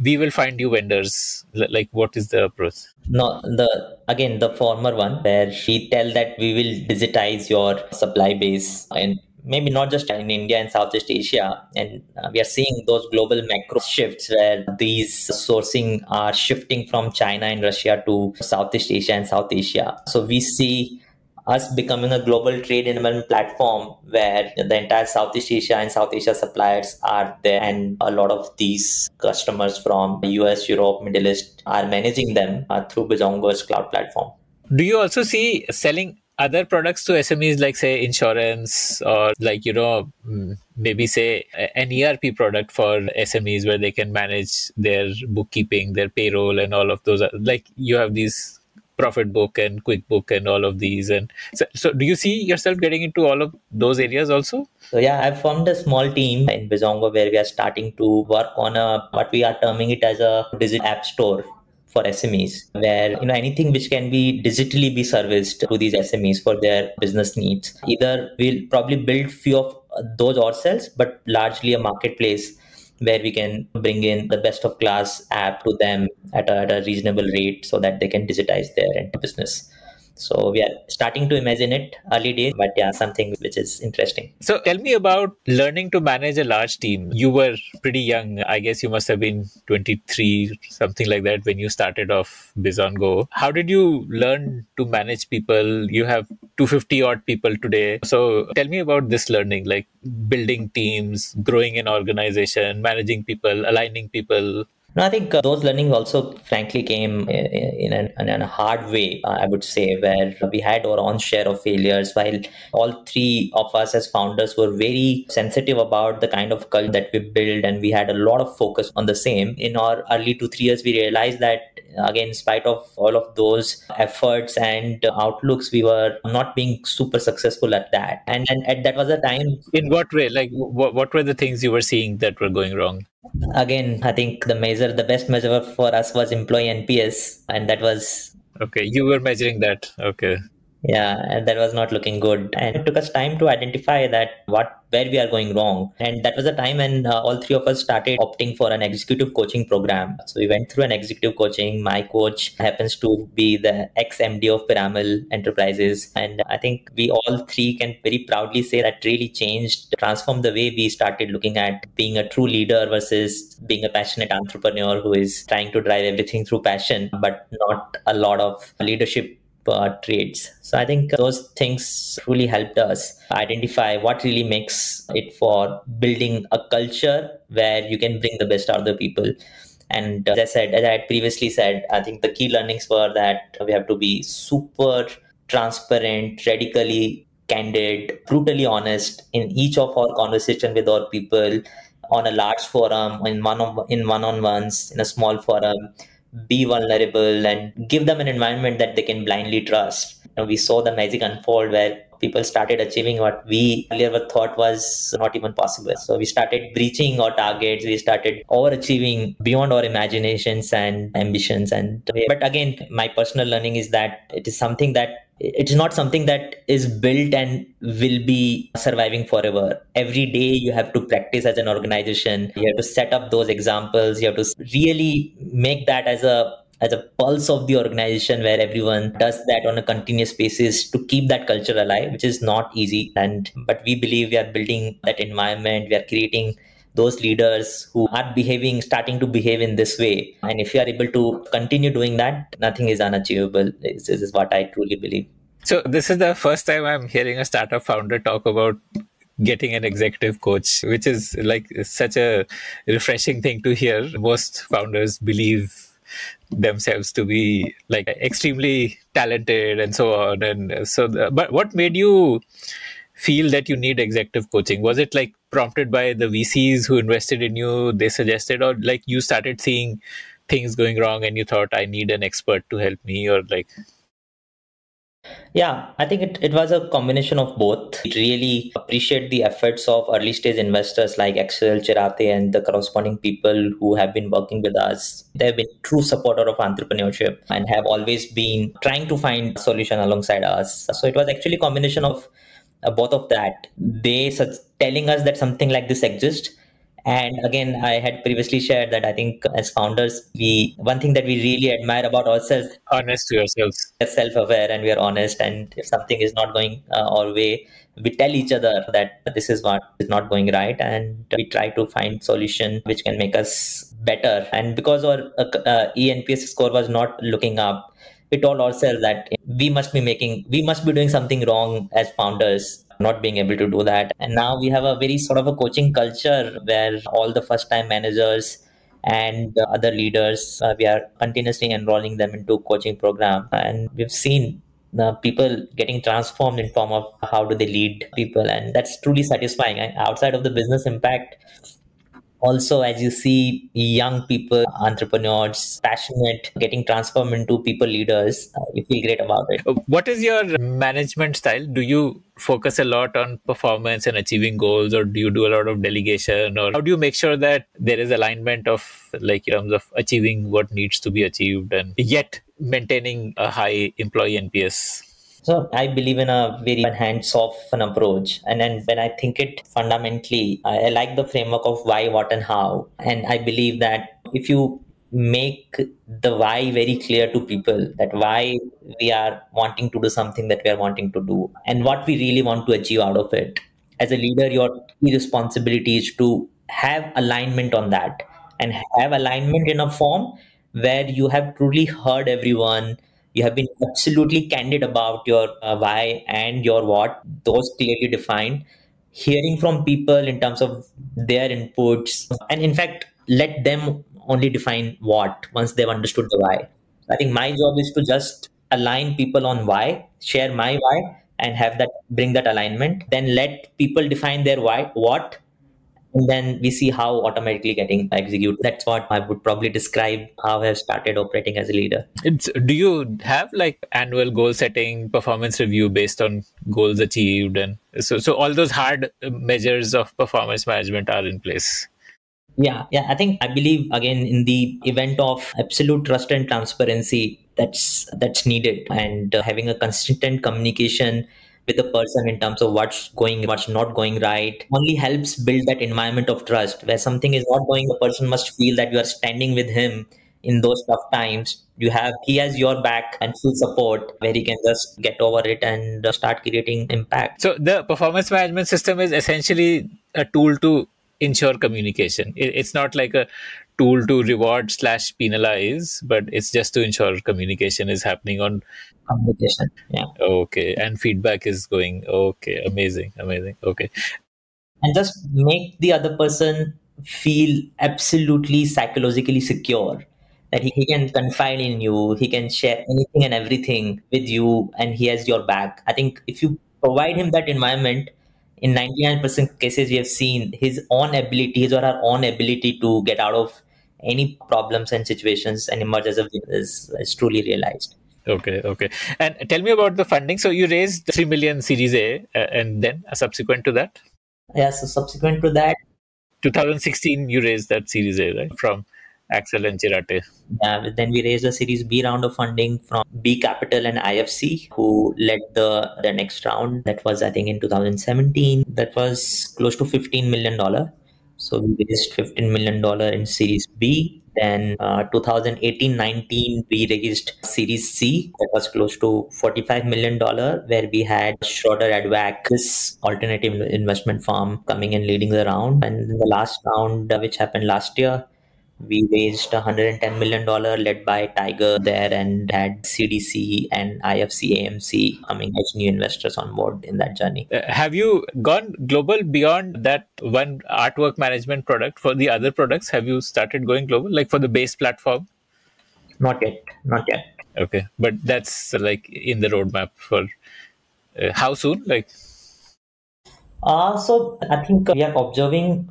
we will find you vendors? Like, what is the approach? No, the again the former one where we tell that we will digitize your supply base and maybe not just in India and Southeast Asia. And uh, we are seeing those global macro shifts where these sourcing are shifting from China and Russia to Southeast Asia and South Asia. So we see us becoming a global trade enablement platform where the entire Southeast Asia and South Asia suppliers are there, and a lot of these customers from US, Europe, Middle East are managing them uh, through Bizongo's cloud platform. Do you also see selling other products to SMEs like say insurance or like you know mm, maybe say an ERP product for SMEs where they can manage their bookkeeping, their payroll, and all of those. Like you have these profit book and quickbook and all of these and so, so, do you see yourself getting into all of those areas also so yeah i've formed a small team in bizongo where we are starting to work on a what we are terming it as a digital app store for SMEs, where you know anything which can be digitally be serviced to these SMEs for their business needs. Either we'll probably build few of those ourselves, but largely a marketplace where we can bring in the best of class app to them at a, at a reasonable rate so that they can digitize their business. So we are starting to imagine it early days, but yeah, something which is interesting. So tell me about learning to manage a large team. You were pretty young. I guess you must have been 23, something like that, when you started off Bizongo. How did you learn to manage people? You have 250 odd people today. So tell me about this learning, like building teams, growing an organization, managing people, aligning people. No, I think uh, those learnings also, frankly, came in, in, in a hard way, uh, I would say, where we had our own share of failures, while all three of us as founders were very sensitive about the kind of culture that we build, and we had a lot of focus on the same. In our early two, three years, we realized that, again, in spite of all of those efforts and outlooks, we were not being super successful at that. And, and, and that was a time. In what way? Like, what, what were the things you were seeing that were going wrong? Again, I think the measure, the best measure for us was employee NPS, and that was okay. You were measuring that, okay. Yeah, and that was not looking good, and it took us time to identify that what where we are going wrong. And that was a time when uh, all three of us started opting for an executive coaching program. So we went through an executive coaching. My coach happens to be the ex MD of Piramal Enterprises. And I think we all three can very proudly say that really changed, transformed the way we started looking at being a true leader versus being a passionate entrepreneur who is trying to drive everything through passion, but not a lot of leadership uh, traits. So I think those things really helped us identify what really makes it for building a culture where you can bring the best out of the people. And as I said, as I had previously said, I think the key learnings were that we have to be super transparent, radically candid, brutally honest in each of our conversation with our people on a large forum, in one on in one on ones, in a small forum be vulnerable and give them an environment that they can blindly trust. Know, we saw the magic unfold where people started achieving what we earlier thought was not even possible. So we started breaching our targets. We started overachieving beyond our imaginations and ambitions. And but again, my personal learning is that it is something that it's not something that is built and will be surviving forever. Every day you have to practice as an organization. You have to set up those examples. You have to really make that as a as a pulse of the organization where everyone does that on a continuous basis to keep that culture alive, which is not easy. And but we believe we are building that environment. We are creating those leaders who are behaving, starting to behave in this way. And if you are able to continue doing that, nothing is unachievable. This is what I truly believe. So, this is the first time I'm hearing a startup founder talk about getting an executive coach, which is like such a refreshing thing to hear. Most founders believe themselves to be like extremely talented and so on and so the, but what made you feel that you need executive coaching? Was it like prompted by the VCs who invested in you, they suggested, or like you started seeing things going wrong and you thought, I need an expert to help me, or like? Yeah, I think it, it was a combination of both. We really appreciate the efforts of early stage investors like Accel, Chiratae, and the corresponding people who have been working with us. They've been true supporter of entrepreneurship and have always been trying to find solution alongside us. So it was actually a combination of uh, both of that. They such telling us that something like this exists. And again i had previously shared that i think as founders we one thing that we really admire about ourselves honest to yourselves. are self-aware and we are honest. And if something is not going uh, our way we tell each other that this is what is not going right. And we try to find solution which can make us better. And because our uh, uh, enps score was not looking up we told ourselves that we must be making we must be doing something wrong as founders not being able to do that. And now we have a very sort of a coaching culture where all the first time managers and other leaders, uh, we are continuously enrolling them into coaching program. And we've seen the people getting transformed in form of how do they lead people and that's truly satisfying outside of the business impact also as you see young people entrepreneurs passionate getting transformed into people leaders uh, we feel great about it. Uh, what is your management style? Do you focus a lot on performance and achieving goals or do you do a lot of delegation or how do you make sure that there is alignment of like in terms of achieving what needs to be achieved and yet maintaining a high employee nps so I believe in a very hands-off an approach. And then when I think it fundamentally, I, I like the framework of why, what, and how. And I believe that if you make the why very clear to people that why we are wanting to do something that we are wanting to do and what we really want to achieve out of it as a leader your key responsibility is to have alignment on that and have alignment in a form where you have truly heard everyone you have been absolutely candid about your uh, why and your what. Those clearly defined. Hearing from people in terms of their inputs. And in fact let them only define what once they've understood the why. I think my job is to just align people on why share my why and have that bring that alignment. Then let people define their why what and then we see how automatically getting executed. That's what I would probably describe how I've started operating as a leader. It's, do you have like annual goal setting, performance review based on goals achieved, and so so all those hard measures of performance management are in place? Yeah, yeah. I think I believe again in the event of absolute trust and transparency that's that's needed, and uh, having a consistent communication with the person in terms of what's going, what's not going right, only helps build that environment of trust where something is not going, the person must feel that you are standing with him in those tough times. You have, he has your back and full support where he can just get over it and start creating impact. So the performance management system is essentially a tool to ensure communication. It's not like a tool to reward slash penalize, but it's just to ensure communication is happening on communication. Yeah. Okay. And feedback is going. Okay. Amazing. Amazing. Okay. And just make the other person feel absolutely psychologically secure that he, he can confide in you, he can share anything and everything with you, and he has your back. I think if you provide him that environment, in 99% cases we have seen his own ability, his or her own ability to get out of any problems and situations and emerge as a is, is truly realized. Okay, okay. And tell me about the funding. So you raised 3 million Series A uh, and then uh, subsequent to that? Yeah, so subsequent to that. 2016, you raised that Series A, right? From Accel and. Yeah, then we raised a Series B round of funding from B Capital and IFC, who led the, the next round. That was, I think, in 2017. That was close to $15 million. So we raised $15 million in Series B. Then 2018-19, uh, we raised Series C that was close to $45 million, where we had Schroder Adveq, this alternative investment firm, coming and leading the round. And the last round, uh, which happened last year, we raised 110 million dollar led by tiger there and had cdc and ifc amc coming as new investors on board in that journey. Uh, have you gone global beyond that one artwork management product for the other products? Have you started going global like for the base platform? Not yet not yet. Okay but that's like in the roadmap for uh, how soon like? Uh, so i think we are observing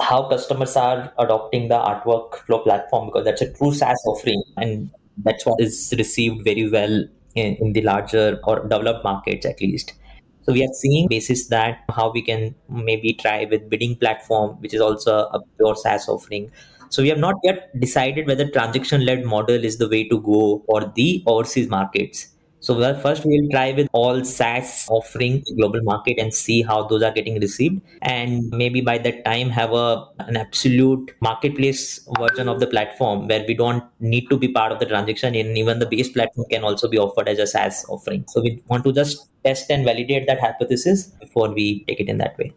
how customers are adopting the artwork flow platform because that's a true SaaS offering and that's what is received very well in, in the larger or developed markets at least. So we are seeing basis that how we can maybe try with bidding platform, which is also a pure SaaS offering. So we have not yet decided whether transaction led model is the way to go for the overseas markets. So well, first we will try with all SaaS offering global market and see how those are getting received, and maybe by that time have a an absolute marketplace version of the platform where we don't need to be part of the transaction, and even the base platform can also be offered as a SaaS offering. So we want to just test and validate that hypothesis before we take it in that way.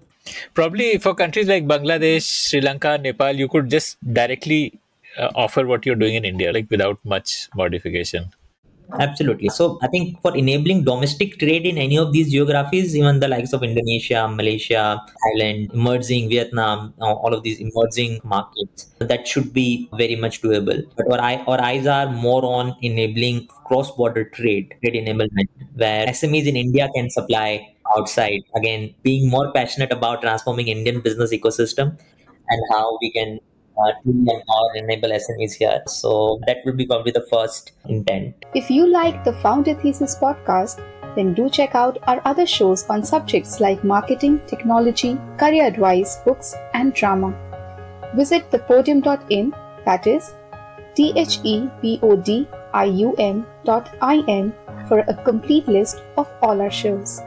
Probably for countries like Bangladesh, Sri Lanka, Nepal, you could just directly uh, offer what you're doing in India, like without much modification. Absolutely. So I think for enabling domestic trade in any of these geographies, even the likes of Indonesia, Malaysia, Thailand, emerging Vietnam, all of these emerging markets, that should be very much doable. But our, our eyes are more on enabling cross-border trade, trade enablement, where SMEs in India can supply outside. Again, being more passionate about transforming Indian business ecosystem and how we can uh, or enable SMEs here. So that would be probably the first intent. If you like the Founder Thesis podcast, then do check out our other shows on subjects like marketing, technology, career advice, books, and drama. Visit thepodium.in, that is T H E P O D I U M dot I N for a complete list of all our shows.